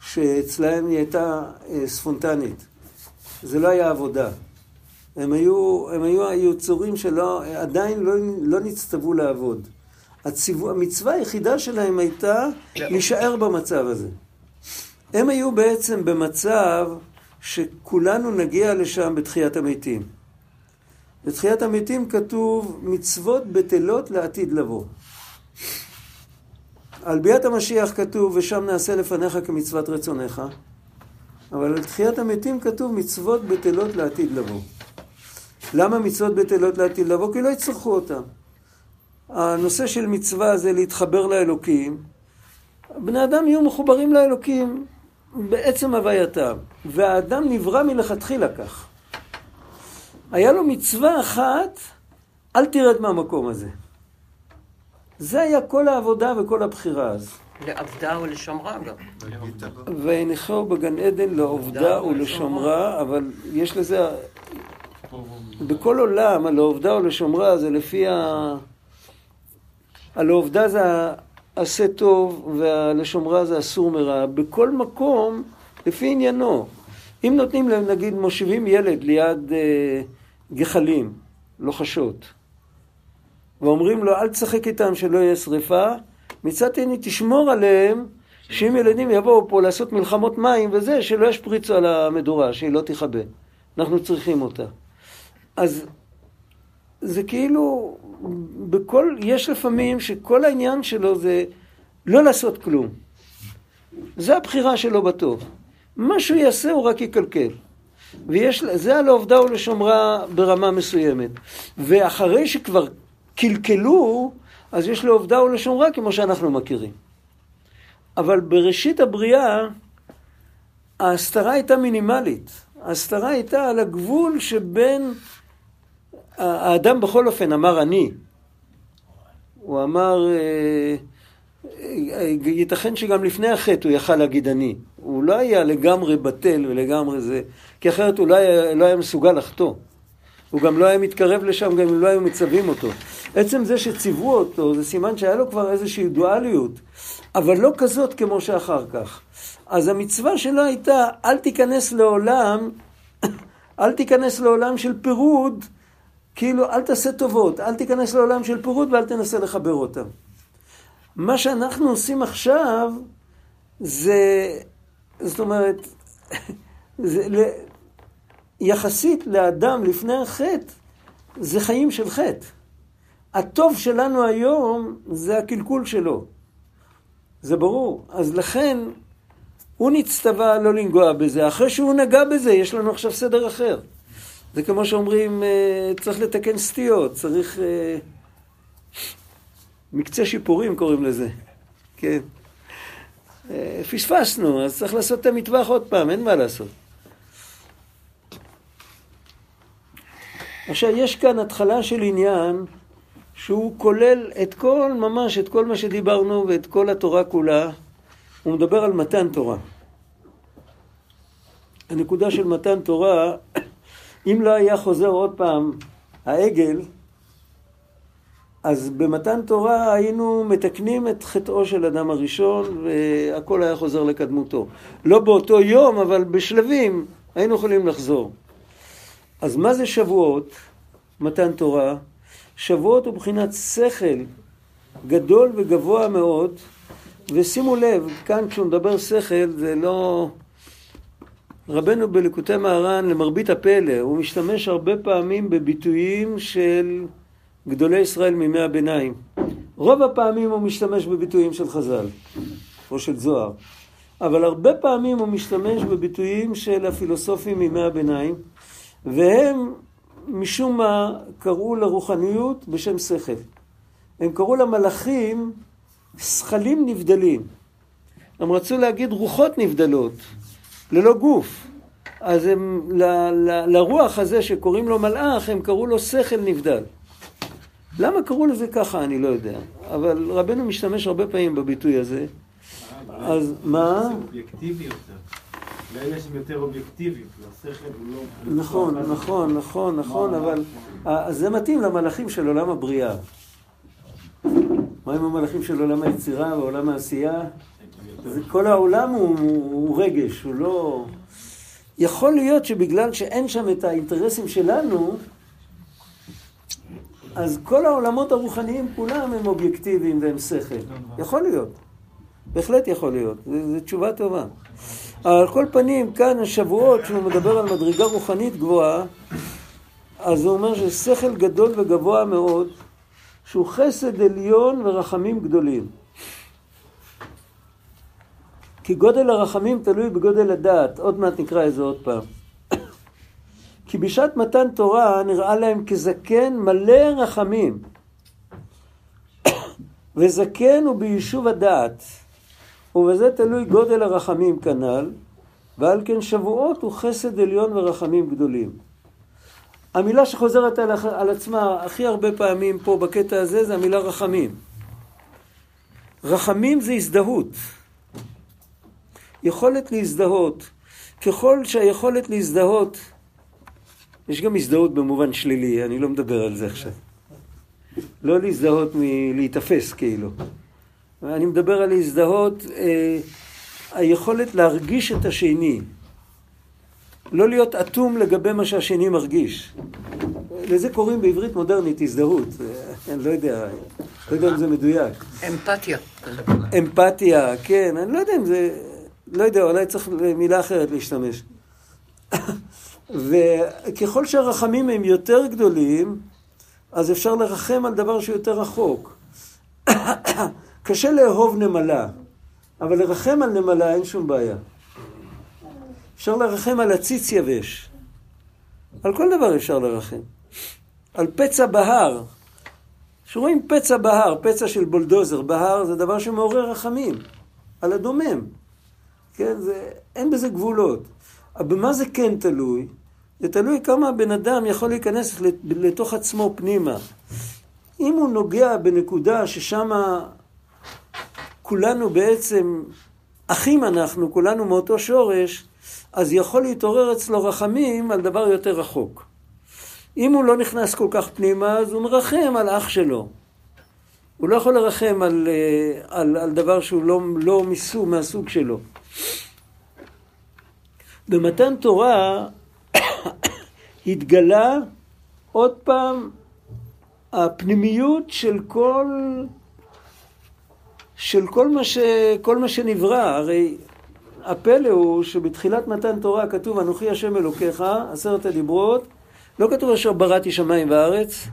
שאצלהם היא הייתה אה, ספונטנית. זה לא היה עבודה. הם היו, הם היו היצורים שלא, עדיין לא, לא נצטוו לעבוד. הציוו, המצווה היחידה שלהם הייתה להישאר במצב הזה. הם היו בעצם במצב שכולנו נגיע לשם בתחיית המתים. בתחיית המתים כתוב מצוות בטלות לעתיד לבוא. על ביאת המשיח כתוב ושם נעשה לפניך כמצוות רצונך, אבל על תחיית המתים כתוב מצוות בטלות לעתיד לבוא. למה מצוות בטלות לעתיד לבוא? כי לא יצטרכו אותם. הנושא של מצווה זה להתחבר לאלוקים. בני אדם יהיו מחוברים לאלוקים בעצם הווייתם, והאדם נברא מלכתחילה כך. היה לו מצווה אחת, אל תרד מהמקום הזה. זה היה כל העבודה וכל הבחירה אז. לעבדה ולשמרה גם. וינחו בגן עדן לעובדה ולשומרה, אבל יש לזה... בכל עולם, הלעובדה ולשומרה זה לפי ה... הלעובדה זה עשה טוב והלשומרה זה אסור מרע. בכל מקום, לפי עניינו. אם נותנים להם, נגיד, מושיבים ילד ליד אה, גחלים, לוחשות, ואומרים לו, אל תשחק איתם שלא יהיה שריפה, מצד שני, תשמור עליהם, שאם ילדים יבואו פה לעשות מלחמות מים וזה, שלא ישפריצו על המדורה, שהיא לא תכבה. אנחנו צריכים אותה. אז זה כאילו, בכל, יש לפעמים שכל העניין שלו זה לא לעשות כלום. זה הבחירה שלו בטוב. מה שהוא יעשה הוא רק יקלקל. ויש, זה על העובדה ולשומרה ברמה מסוימת. ואחרי שכבר קלקלו, אז יש לו עובדה ולשומרה כמו שאנחנו מכירים. אבל בראשית הבריאה, ההסתרה הייתה מינימלית. ההסתרה הייתה על הגבול שבין... האדם בכל אופן אמר אני. הוא אמר, אה, אה, ייתכן שגם לפני החטא הוא יכל להגיד אני. הוא לא היה לגמרי בטל ולגמרי זה, כי אחרת הוא לא היה, לא היה מסוגל לחטוא. הוא גם לא היה מתקרב לשם גם אם לא היו מצווים אותו. עצם זה שציוו אותו, זה סימן שהיה לו כבר איזושהי דואליות, אבל לא כזאת כמו שאחר כך. אז המצווה שלו הייתה, אל תיכנס לעולם, אל תיכנס לעולם של פירוד, כאילו אל תעשה טובות, אל תיכנס לעולם של פירוד ואל תנסה לחבר אותם. מה שאנחנו עושים עכשיו, זה, זאת אומרת, זה, יחסית לאדם לפני החטא, זה חיים של חטא. הטוב שלנו היום זה הקלקול שלו. זה ברור. אז לכן, הוא נצטווה לא לנגוע בזה. אחרי שהוא נגע בזה, יש לנו עכשיו סדר אחר. זה כמו שאומרים, צריך לתקן סטיות, צריך... מקצה שיפורים קוראים לזה. כן. אה, פספסנו, אז צריך לעשות את המטווח עוד פעם, אין מה לעשות. עכשיו, יש כאן התחלה של עניין שהוא כולל את כל, ממש את כל מה שדיברנו ואת כל התורה כולה. הוא מדבר על מתן תורה. הנקודה של מתן תורה, אם לא היה חוזר עוד פעם העגל, אז במתן תורה היינו מתקנים את חטאו של אדם הראשון והכל היה חוזר לקדמותו. לא באותו יום, אבל בשלבים היינו יכולים לחזור. אז מה זה שבועות, מתן תורה? שבועות הוא בחינת שכל גדול וגבוה מאוד, ושימו לב, כאן כשהוא מדבר שכל זה לא... רבנו בליקוטי מהר"ן, למרבית הפלא, הוא משתמש הרבה פעמים בביטויים של גדולי ישראל מימי הביניים. רוב הפעמים הוא משתמש בביטויים של חז"ל, או של זוהר, אבל הרבה פעמים הוא משתמש בביטויים של הפילוסופים מימי הביניים, והם משום מה קראו לרוחניות בשם שכל. הם קראו למלאכים שכלים נבדלים. הם רצו להגיד רוחות נבדלות, ללא גוף. אז הם, ל, ל, לרוח הזה שקוראים לו מלאך, הם קראו לו שכל נבדל. למה קראו לזה ככה, אני לא יודע. אבל רבנו משתמש הרבה פעמים בביטוי הזה. אז מה? זה אובייקטיבי יותר. לאלה שהם יותר אובייקטיביים, השכל הוא לא... נכון, נכון, נכון, נכון, אבל זה מתאים למלאכים של עולם הבריאה. מה עם המלאכים של עולם היצירה ועולם העשייה? זה כל העולם הוא, הוא רגש, הוא לא... יכול להיות שבגלל שאין שם את האינטרסים שלנו, אז כל העולמות הרוחניים כולם הם אובייקטיביים והם שכל. יכול להיות. בהחלט יכול להיות. זו תשובה טובה. על כל פנים, כאן השבועות, כשהוא מדבר על מדרגה רוחנית גבוהה, אז הוא אומר ששכל גדול וגבוה מאוד, שהוא חסד עליון ורחמים גדולים. כי גודל הרחמים תלוי בגודל הדעת. עוד מעט נקרא את זה עוד פעם. כי בשעת מתן תורה נראה להם כזקן מלא רחמים. וזקן הוא ביישוב הדעת. ובזה תלוי גודל הרחמים כנ"ל, ועל כן שבועות הוא חסד עליון ורחמים גדולים. המילה שחוזרת על, על עצמה הכי הרבה פעמים פה בקטע הזה זה המילה רחמים. רחמים זה הזדהות. יכולת להזדהות. ככל שהיכולת להזדהות, יש גם הזדהות במובן שלילי, אני לא מדבר על זה עכשיו. לא להזדהות מלהיתפס כאילו. אני מדבר על להזדהות, אה, היכולת להרגיש את השני. לא להיות אטום לגבי מה שהשני מרגיש. לזה קוראים בעברית מודרנית הזדהות. אה, אני לא יודע, לא יודע אם זה מדויק. אמפתיה. אמפתיה, כן, אני לא יודע אם זה... לא יודע, אולי צריך מילה אחרת להשתמש. וככל שהרחמים הם יותר גדולים, אז אפשר לרחם על דבר שהוא יותר רחוק. קשה לאהוב נמלה, אבל לרחם על נמלה אין שום בעיה. אפשר לרחם על עציץ יבש. על כל דבר אפשר לרחם. על פצע בהר. כשרואים פצע בהר, פצע של בולדוזר בהר, זה דבר שמעורר רחמים. על הדומם. כן, זה, אין בזה גבולות. אבל במה זה כן תלוי? זה תלוי כמה הבן אדם יכול להיכנס לתוך עצמו פנימה. אם הוא נוגע בנקודה ששם כולנו בעצם אחים אנחנו, כולנו מאותו שורש, אז יכול להתעורר אצלו רחמים על דבר יותר רחוק. אם הוא לא נכנס כל כך פנימה, אז הוא מרחם על אח שלו. הוא לא יכול לרחם על, אה, על, על דבר שהוא לא, לא מסוג, מהסוג שלו. במתן תורה התגלה עוד פעם הפנימיות של כל, של כל מה, ש, כל מה שנברא. הרי הפלא הוא שבתחילת מתן תורה כתוב אנוכי השם אלוקיך, עשרת הדיברות, לא כתוב אשר בראתי שמיים וארץ,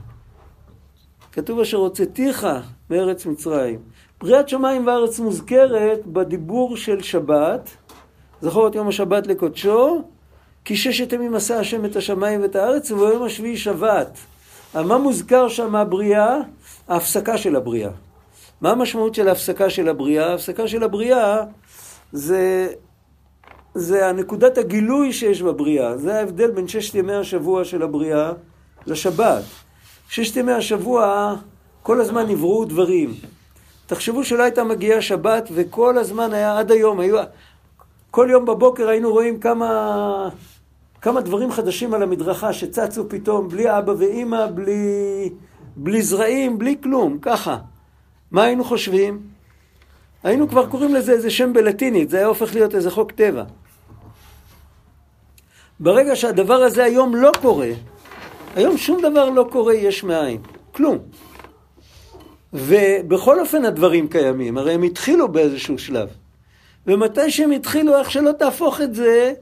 כתוב אשר הוצאתיך מארץ מצרים. בריאת שמיים וארץ מוזכרת בדיבור של שבת, זכור את יום השבת לקודשו, כי ששת ימים עשה השם את השמיים ואת הארץ, וביום השביעי שבת. מה מוזכר שם הבריאה? ההפסקה של הבריאה. מה המשמעות של ההפסקה של הבריאה? ההפסקה של הבריאה זה, זה הנקודת הגילוי שיש בבריאה. זה ההבדל בין ששת ימי השבוע של הבריאה לשבת. ששת ימי השבוע, כל הזמן נבראו דברים. תחשבו שלא הייתה מגיעה שבת, וכל הזמן היה עד היום, היו... כל יום בבוקר היינו רואים כמה, כמה דברים חדשים על המדרכה שצצו פתאום, בלי אבא ואימא, בלי, בלי זרעים, בלי כלום, ככה. מה היינו חושבים? היינו כבר קוראים לזה איזה שם בלטינית, זה היה הופך להיות איזה חוק טבע. ברגע שהדבר הזה היום לא קורה, היום שום דבר לא קורה יש מאין, כלום. ובכל אופן הדברים קיימים, הרי הם התחילו באיזשהו שלב. ומתי שהם התחילו, איך שלא תהפוך את זה,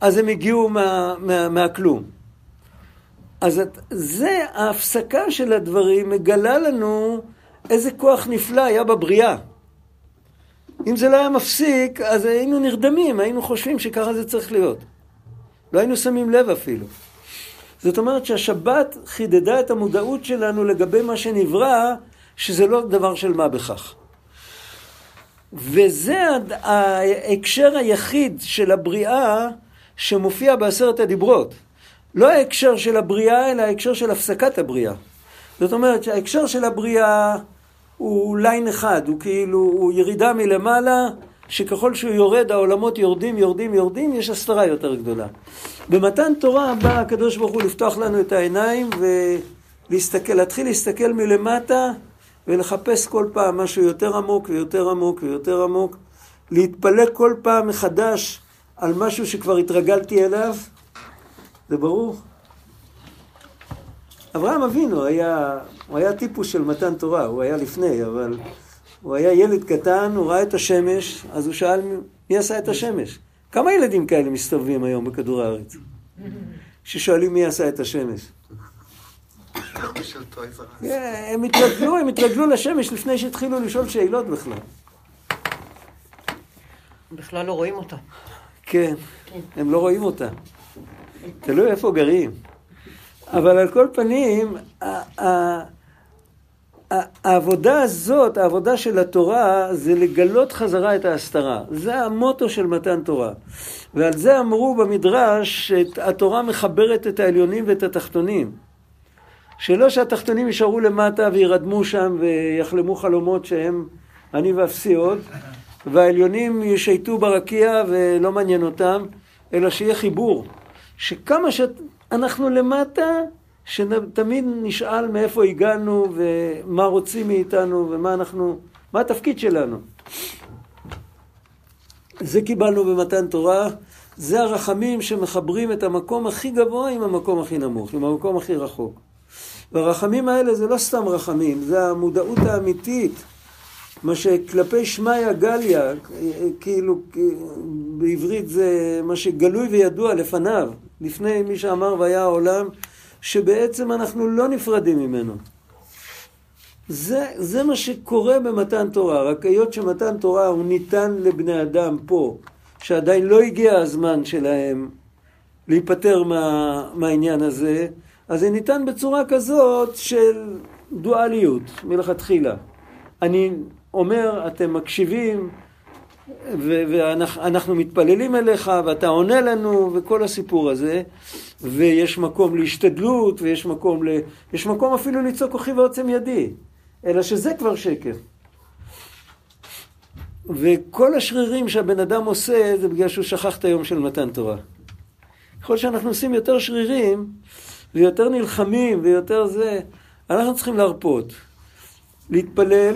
אז הם הגיעו מה, מה, מהכלום. אז את, זה, ההפסקה של הדברים מגלה לנו איזה כוח נפלא היה בבריאה. אם זה לא היה מפסיק, אז היינו נרדמים, היינו חושבים שככה זה צריך להיות. לא היינו שמים לב אפילו. זאת אומרת שהשבת חידדה את המודעות שלנו לגבי מה שנברא, שזה לא דבר של מה בכך. וזה ההקשר היחיד של הבריאה שמופיע בעשרת הדיברות. לא ההקשר של הבריאה, אלא ההקשר של הפסקת הבריאה. זאת אומרת שההקשר של הבריאה הוא ליין אחד, הוא כאילו, הוא ירידה מלמעלה, שככל שהוא יורד העולמות יורדים, יורדים, יורדים, יש הסתרה יותר גדולה. במתן תורה בא הקדוש ברוך הוא לפתוח לנו את העיניים ולהסתכל, להתחיל להסתכל מלמטה ולחפש כל פעם משהו יותר עמוק ויותר עמוק ויותר עמוק, להתפלא כל פעם מחדש על משהו שכבר התרגלתי אליו, זה ברור? אברהם אבינו היה, הוא היה טיפוס של מתן תורה, הוא היה לפני, אבל הוא היה ילד קטן, הוא ראה את השמש, אז הוא שאל מי עשה את השמש. כמה ילדים כאלה מסתובבים היום בכדור הארץ? ששואלים מי עשה את השמש. כן, הם התרגלו, הם התרגלו לשמש לפני שהתחילו לשאול שאלות בכלל. בכלל לא רואים אותה. כן, הם לא רואים אותה. תלוי איפה גרים. אבל על כל פנים, העבודה הזאת, העבודה של התורה, זה לגלות חזרה את ההסתרה. זה המוטו של מתן תורה. ועל זה אמרו במדרש שהתורה מחברת את העליונים ואת התחתונים. שלא שהתחתונים יישארו למטה וירדמו שם ויחלמו חלומות שהם אני ואפסי עוד, והעליונים ישייטו ברקיע ולא מעניין אותם, אלא שיהיה חיבור. שכמה שאנחנו למטה, שתמיד נשאל מאיפה הגענו ומה רוצים מאיתנו ומה אנחנו, מה התפקיד שלנו. זה קיבלנו במתן תורה, זה הרחמים שמחברים את המקום הכי גבוה עם המקום הכי נמוך, עם המקום הכי רחוק. והרחמים האלה זה לא סתם רחמים, זה המודעות האמיתית, מה שכלפי שמיא גליה, כאילו בעברית זה מה שגלוי וידוע לפניו, לפני מי שאמר והיה העולם, שבעצם אנחנו לא נפרדים ממנו. זה, זה מה שקורה במתן תורה, רק היות שמתן תורה הוא ניתן לבני אדם פה, שעדיין לא הגיע הזמן שלהם להיפטר מה, מהעניין הזה, אז זה ניתן בצורה כזאת של דואליות מלכתחילה. אני אומר, אתם מקשיבים, ואנחנו מתפללים אליך, ואתה עונה לנו, וכל הסיפור הזה, ויש מקום להשתדלות, ויש מקום, ל... יש מקום אפילו לצעוק כוחי ועוצם ידי, אלא שזה כבר שקר. וכל השרירים שהבן אדם עושה, זה בגלל שהוא שכח את היום של מתן תורה. ככל שאנחנו עושים יותר שרירים, ויותר נלחמים, ויותר זה, אנחנו צריכים להרפות, להתפלל,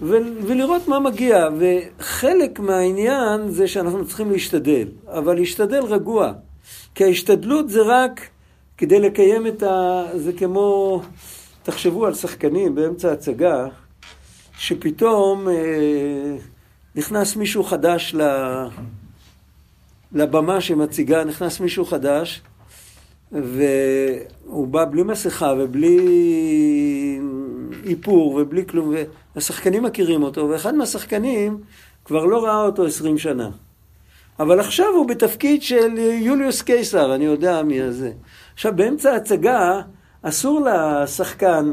ולראות מה מגיע. וחלק מהעניין זה שאנחנו צריכים להשתדל, אבל להשתדל רגוע. כי ההשתדלות זה רק כדי לקיים את ה... זה כמו... תחשבו על שחקנים באמצע הצגה, שפתאום אה, נכנס מישהו חדש ל... לבמה שמציגה, נכנס מישהו חדש, והוא בא בלי מסכה ובלי איפור ובלי כלום, והשחקנים מכירים אותו, ואחד מהשחקנים כבר לא ראה אותו עשרים שנה. אבל עכשיו הוא בתפקיד של יוליוס קיסר, אני יודע מי הזה. עכשיו, באמצע ההצגה אסור לשחקן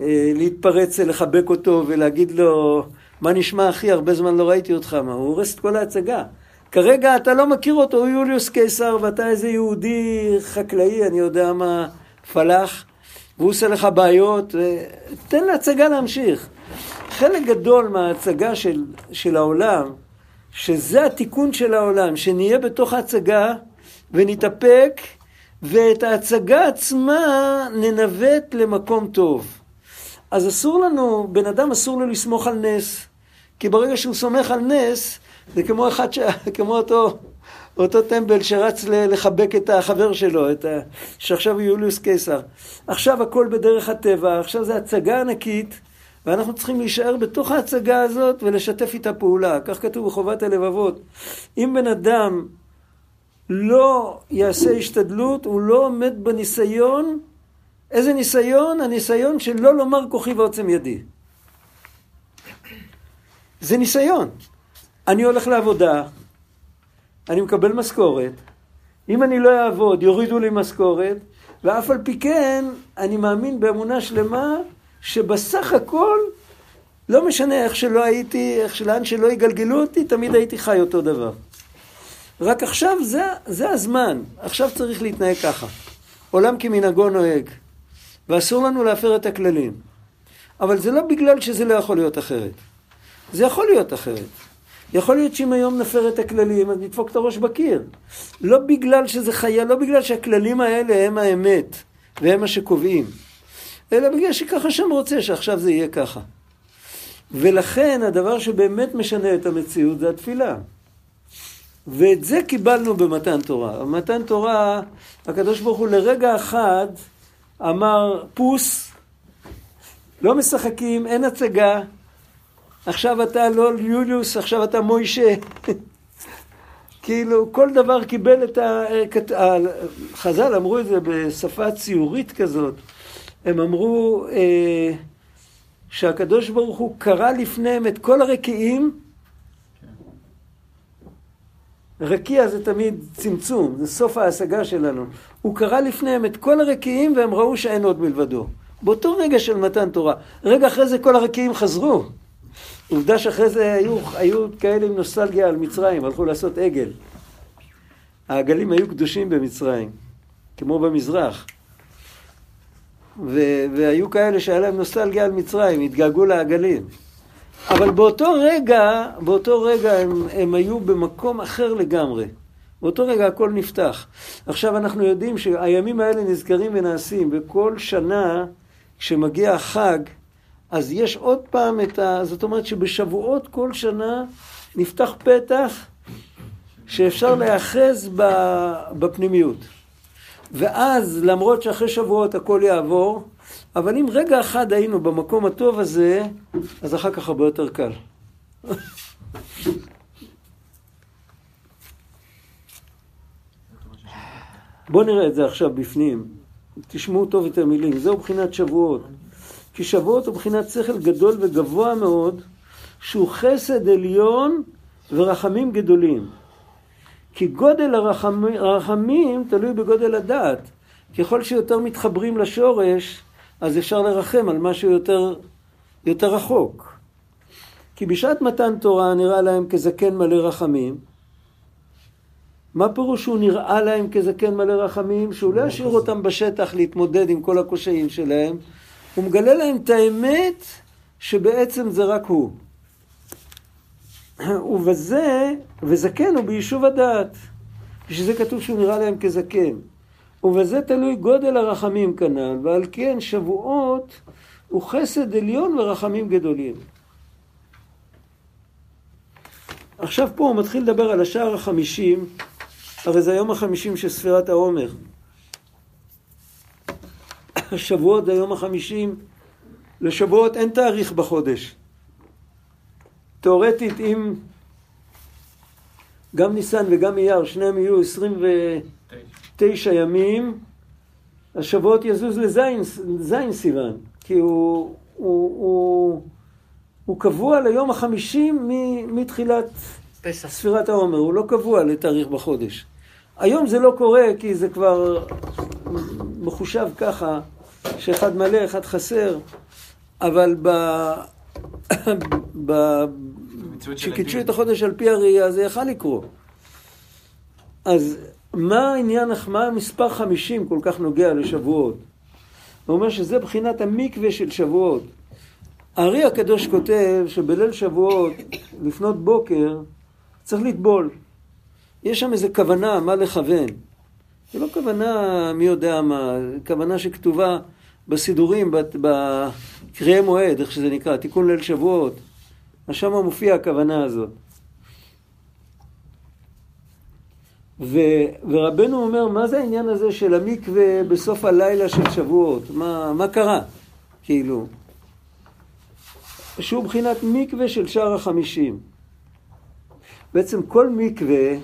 אה, להתפרץ, לחבק אותו ולהגיד לו, מה נשמע אחי, הרבה זמן לא ראיתי אותך, מה, הוא הורס את כל ההצגה. כרגע אתה לא מכיר אותו, הוא יוליוס קיסר ואתה איזה יהודי חקלאי, אני יודע מה, פלאח, והוא עושה לך בעיות, תן להצגה להמשיך. חלק גדול מההצגה של, של העולם, שזה התיקון של העולם, שנהיה בתוך ההצגה ונתאפק, ואת ההצגה עצמה ננווט למקום טוב. אז אסור לנו, בן אדם אסור לו לסמוך על נס, כי ברגע שהוא סומך על נס, זה כמו אחד, ש... כמו אותו, אותו טמבל שרץ לחבק את החבר שלו, את ה... שעכשיו הוא יוליוס קיסר. עכשיו הכל בדרך הטבע, עכשיו זו הצגה ענקית, ואנחנו צריכים להישאר בתוך ההצגה הזאת ולשתף איתה פעולה. כך כתוב בחובת הלבבות. אם בן אדם לא יעשה השתדלות, הוא לא עומד בניסיון. איזה ניסיון? הניסיון של לא לומר כוחי ועוצם ידי. זה ניסיון. אני הולך לעבודה, אני מקבל משכורת, אם אני לא אעבוד יורידו לי משכורת, ואף על פי כן אני מאמין באמונה שלמה שבסך הכל לא משנה איך שלא הייתי, איך שלאן שלא יגלגלו אותי, תמיד הייתי חי אותו דבר. רק עכשיו זה, זה הזמן, עכשיו צריך להתנהג ככה. עולם כמנהגו נוהג, ואסור לנו להפר את הכללים. אבל זה לא בגלל שזה לא יכול להיות אחרת. זה יכול להיות אחרת. יכול להיות שאם היום נפר את הכללים, אז נדפוק את הראש בקיר. לא בגלל שזה חיה, לא בגלל שהכללים האלה הם האמת, והם מה שקובעים, אלא בגלל שככה שם רוצה שעכשיו זה יהיה ככה. ולכן הדבר שבאמת משנה את המציאות זה התפילה. ואת זה קיבלנו במתן תורה. במתן תורה, הקדוש ברוך הוא לרגע אחד אמר, פוס, לא משחקים, אין הצגה, עכשיו אתה לא יוליוס, עכשיו אתה מוישה. כאילו, כל דבר קיבל את ה... חז"ל אמרו את זה בשפה ציורית כזאת. הם אמרו אה, שהקדוש ברוך הוא קרא לפניהם את כל הרקיעים. רקיע זה תמיד צמצום, זה סוף ההשגה שלנו. הוא קרא לפניהם את כל הרקיעים והם ראו שאין עוד מלבדו. באותו רגע של מתן תורה. רגע אחרי זה כל הרקיעים חזרו. עובדה שאחרי זה היו, היו כאלה עם נוסטלגיה על מצרים, הלכו לעשות עגל. העגלים היו קדושים במצרים, כמו במזרח. ו- והיו כאלה שהיה להם נוסטלגיה על מצרים, התגעגעו לעגלים. אבל באותו רגע, באותו רגע הם, הם היו במקום אחר לגמרי. באותו רגע הכל נפתח. עכשיו אנחנו יודעים שהימים האלה נזכרים ונעשים, וכל שנה כשמגיע החג, אז יש עוד פעם את ה... זאת אומרת שבשבועות כל שנה נפתח פתח שאפשר להיאחז בפנימיות. ואז, למרות שאחרי שבועות הכל יעבור, אבל אם רגע אחד היינו במקום הטוב הזה, אז אחר כך הרבה יותר קל. בואו נראה את זה עכשיו בפנים. תשמעו טוב את המילים. זהו בחינת שבועות. כי שבועות הוא בחינת שכל גדול וגבוה מאוד, שהוא חסד עליון ורחמים גדולים. כי גודל הרחמים, הרחמים תלוי בגודל הדעת. ככל שיותר מתחברים לשורש, אז אפשר לרחם על משהו יותר, יותר רחוק. כי בשעת מתן תורה נראה להם כזקן מלא רחמים. מה פירוש שהוא נראה להם כזקן מלא רחמים? שהוא לא ישאיר אותם בשטח להתמודד עם כל הקושיים שלהם, הוא מגלה להם את האמת שבעצם זה רק הוא. ובזה, וזקן הוא ביישוב הדעת. בשביל זה כתוב שהוא נראה להם כזקן. ובזה תלוי גודל הרחמים כנ"ל, ועל כן שבועות הוא חסד עליון ורחמים גדולים. עכשיו פה הוא מתחיל לדבר על השער החמישים, הרי זה היום החמישים של ספירת העומר. שבועות זה היום החמישים, לשבועות אין תאריך בחודש. תאורטית, אם גם ניסן וגם אייר, שניהם יהיו 29 ימים, השבועות יזוז לזין סיוון, כי הוא, הוא, הוא, הוא קבוע ליום החמישים מתחילת פסח. ספירת העומר, הוא לא קבוע לתאריך בחודש. היום זה לא קורה כי זה כבר מחושב ככה, שאחד מלא, אחד חסר, אבל ב... ב... הדין. את החודש על פי הראייה, זה יכל לקרות. אז מה העניין, מה המספר 50 כל כך נוגע לשבועות? הוא אומר שזה בחינת המקווה של שבועות. הארי הקדוש כותב שבליל שבועות, לפנות בוקר, צריך לטבול. יש שם איזו כוונה, מה לכוון. זה לא כוונה מי יודע מה, כוונה שכתובה בסידורים, בקריאי מועד, איך שזה נקרא, תיקון ליל שבועות. אז שם מופיעה הכוונה הזאת. ו, ורבנו אומר, מה זה העניין הזה של המקווה בסוף הלילה של שבועות? מה, מה קרה? כאילו. שהוא בחינת מקווה של שער החמישים. בעצם כל מקווה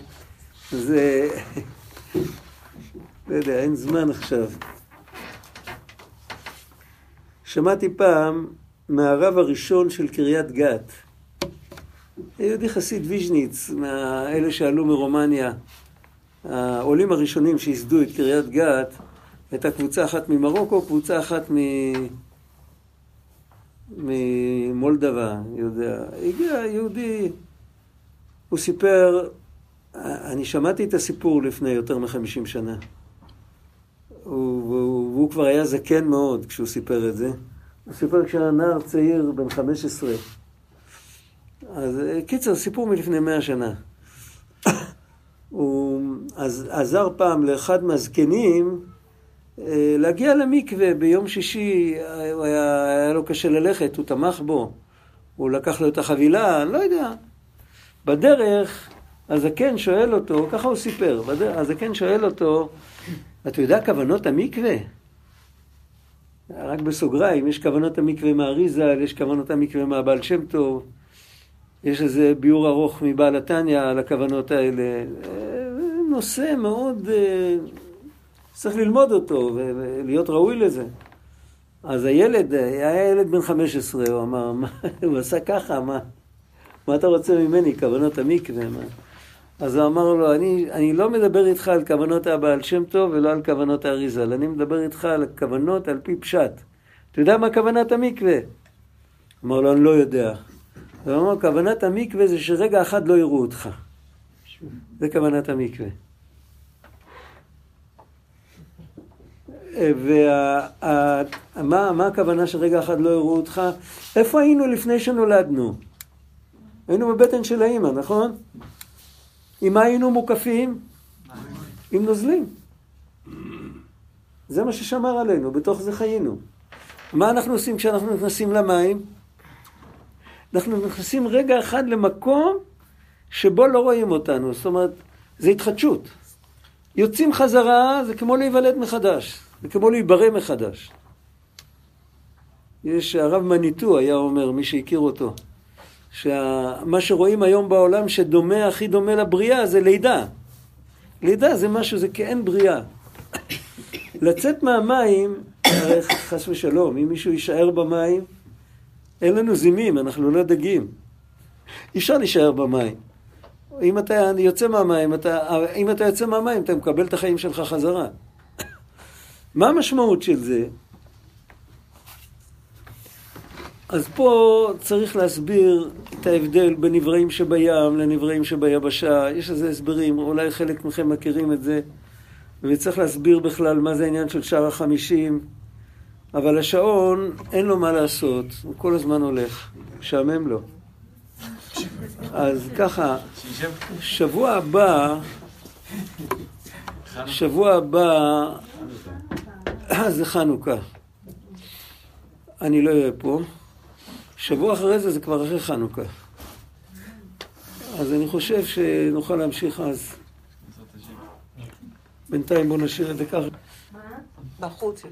זה... לא יודע, אין זמן עכשיו. שמעתי פעם מהרב הראשון של קריית גת, יהודי חסיד ויז'ניץ, מאלה שעלו מרומניה, העולים הראשונים שייסדו את קריית גת, הייתה קבוצה אחת ממרוקו, קבוצה אחת מ... ממולדבה, יודע. הגיע יהודי, הוא סיפר, אני שמעתי את הסיפור לפני יותר מחמישים שנה. הוא, והוא, כבר היה זקן מאוד כשהוא סיפר את זה. הוא סיפר כשהיה נער צעיר בן 15. אז קיצר, סיפור מלפני מאה שנה. הוא עזר פעם לאחד מהזקנים אה, להגיע למקווה ביום שישי, הוא היה, היה לו קשה ללכת, הוא תמך בו. הוא לקח לו את החבילה, אני לא יודע. בדרך, הזקן שואל אותו, ככה הוא סיפר, בדרך, הזקן שואל אותו, אתה יודע כוונות המקווה? רק בסוגריים, יש כוונות המקווה מהאריזל, יש כוונות המקווה מהבעל שם טוב, יש איזה ביאור ארוך מבעל התניא על הכוונות האלה. אה, נושא מאוד, אה, צריך ללמוד אותו ולהיות ראוי לזה. אז הילד, היה ילד בן 15, הוא אמר, מה, הוא עשה ככה, מה, מה אתה רוצה ממני, כוונות המקווה, מה? אז הוא אמר לו, אני, אני לא מדבר איתך על כוונות הבעל שם טוב ולא על כוונות האריזל, אני מדבר איתך על כוונות על פי פשט. אתה יודע מה כוונת המקווה? אמר לו, אני לא יודע. הוא אמר, כוונת המקווה זה שרגע אחד לא יראו אותך. זה כוונת המקווה. ומה מה הכוונה שרגע אחד לא יראו אותך? איפה היינו לפני שנולדנו? היינו בבטן של האימא, נכון? עם מה היינו מוקפים? עם נוזלים. זה מה ששמר עלינו, בתוך זה חיינו. מה אנחנו עושים כשאנחנו נכנסים למים? אנחנו נכנסים רגע אחד למקום שבו לא רואים אותנו. זאת אומרת, זה התחדשות. יוצאים חזרה, זה כמו להיוולד מחדש. זה כמו להיברא מחדש. יש, הרב מניטו היה אומר, מי שהכיר אותו, שמה שרואים היום בעולם שדומה, הכי דומה לבריאה, זה לידה. לידה זה משהו, זה כאין בריאה. לצאת מהמים, חס ושלום, אם מישהו יישאר במים, אין לנו זימים, אנחנו לא דגים. אי אפשר להישאר במים. אם אתה יוצא מהמים, אתה, אם אתה יוצא מהמים, אתה מקבל את החיים שלך חזרה. מה המשמעות של זה? אז פה צריך להסביר את ההבדל בין נבראים שבים לנבראים שביבשה. יש לזה הסברים, אולי חלק מכם מכירים את זה. וצריך להסביר בכלל מה זה העניין של שער החמישים. אבל השעון, אין לו מה לעשות, הוא כל הזמן הולך, משעמם לו. אז ככה, שבוע הבא, שבוע הבא, זה חנוכה. אני לא אהיה פה. שבוע אחרי זה זה כבר אחרי חנוכה. אז אני חושב שנוכל להמשיך אז. בינתיים בואו נשאיר את זה ככה. בחוץ.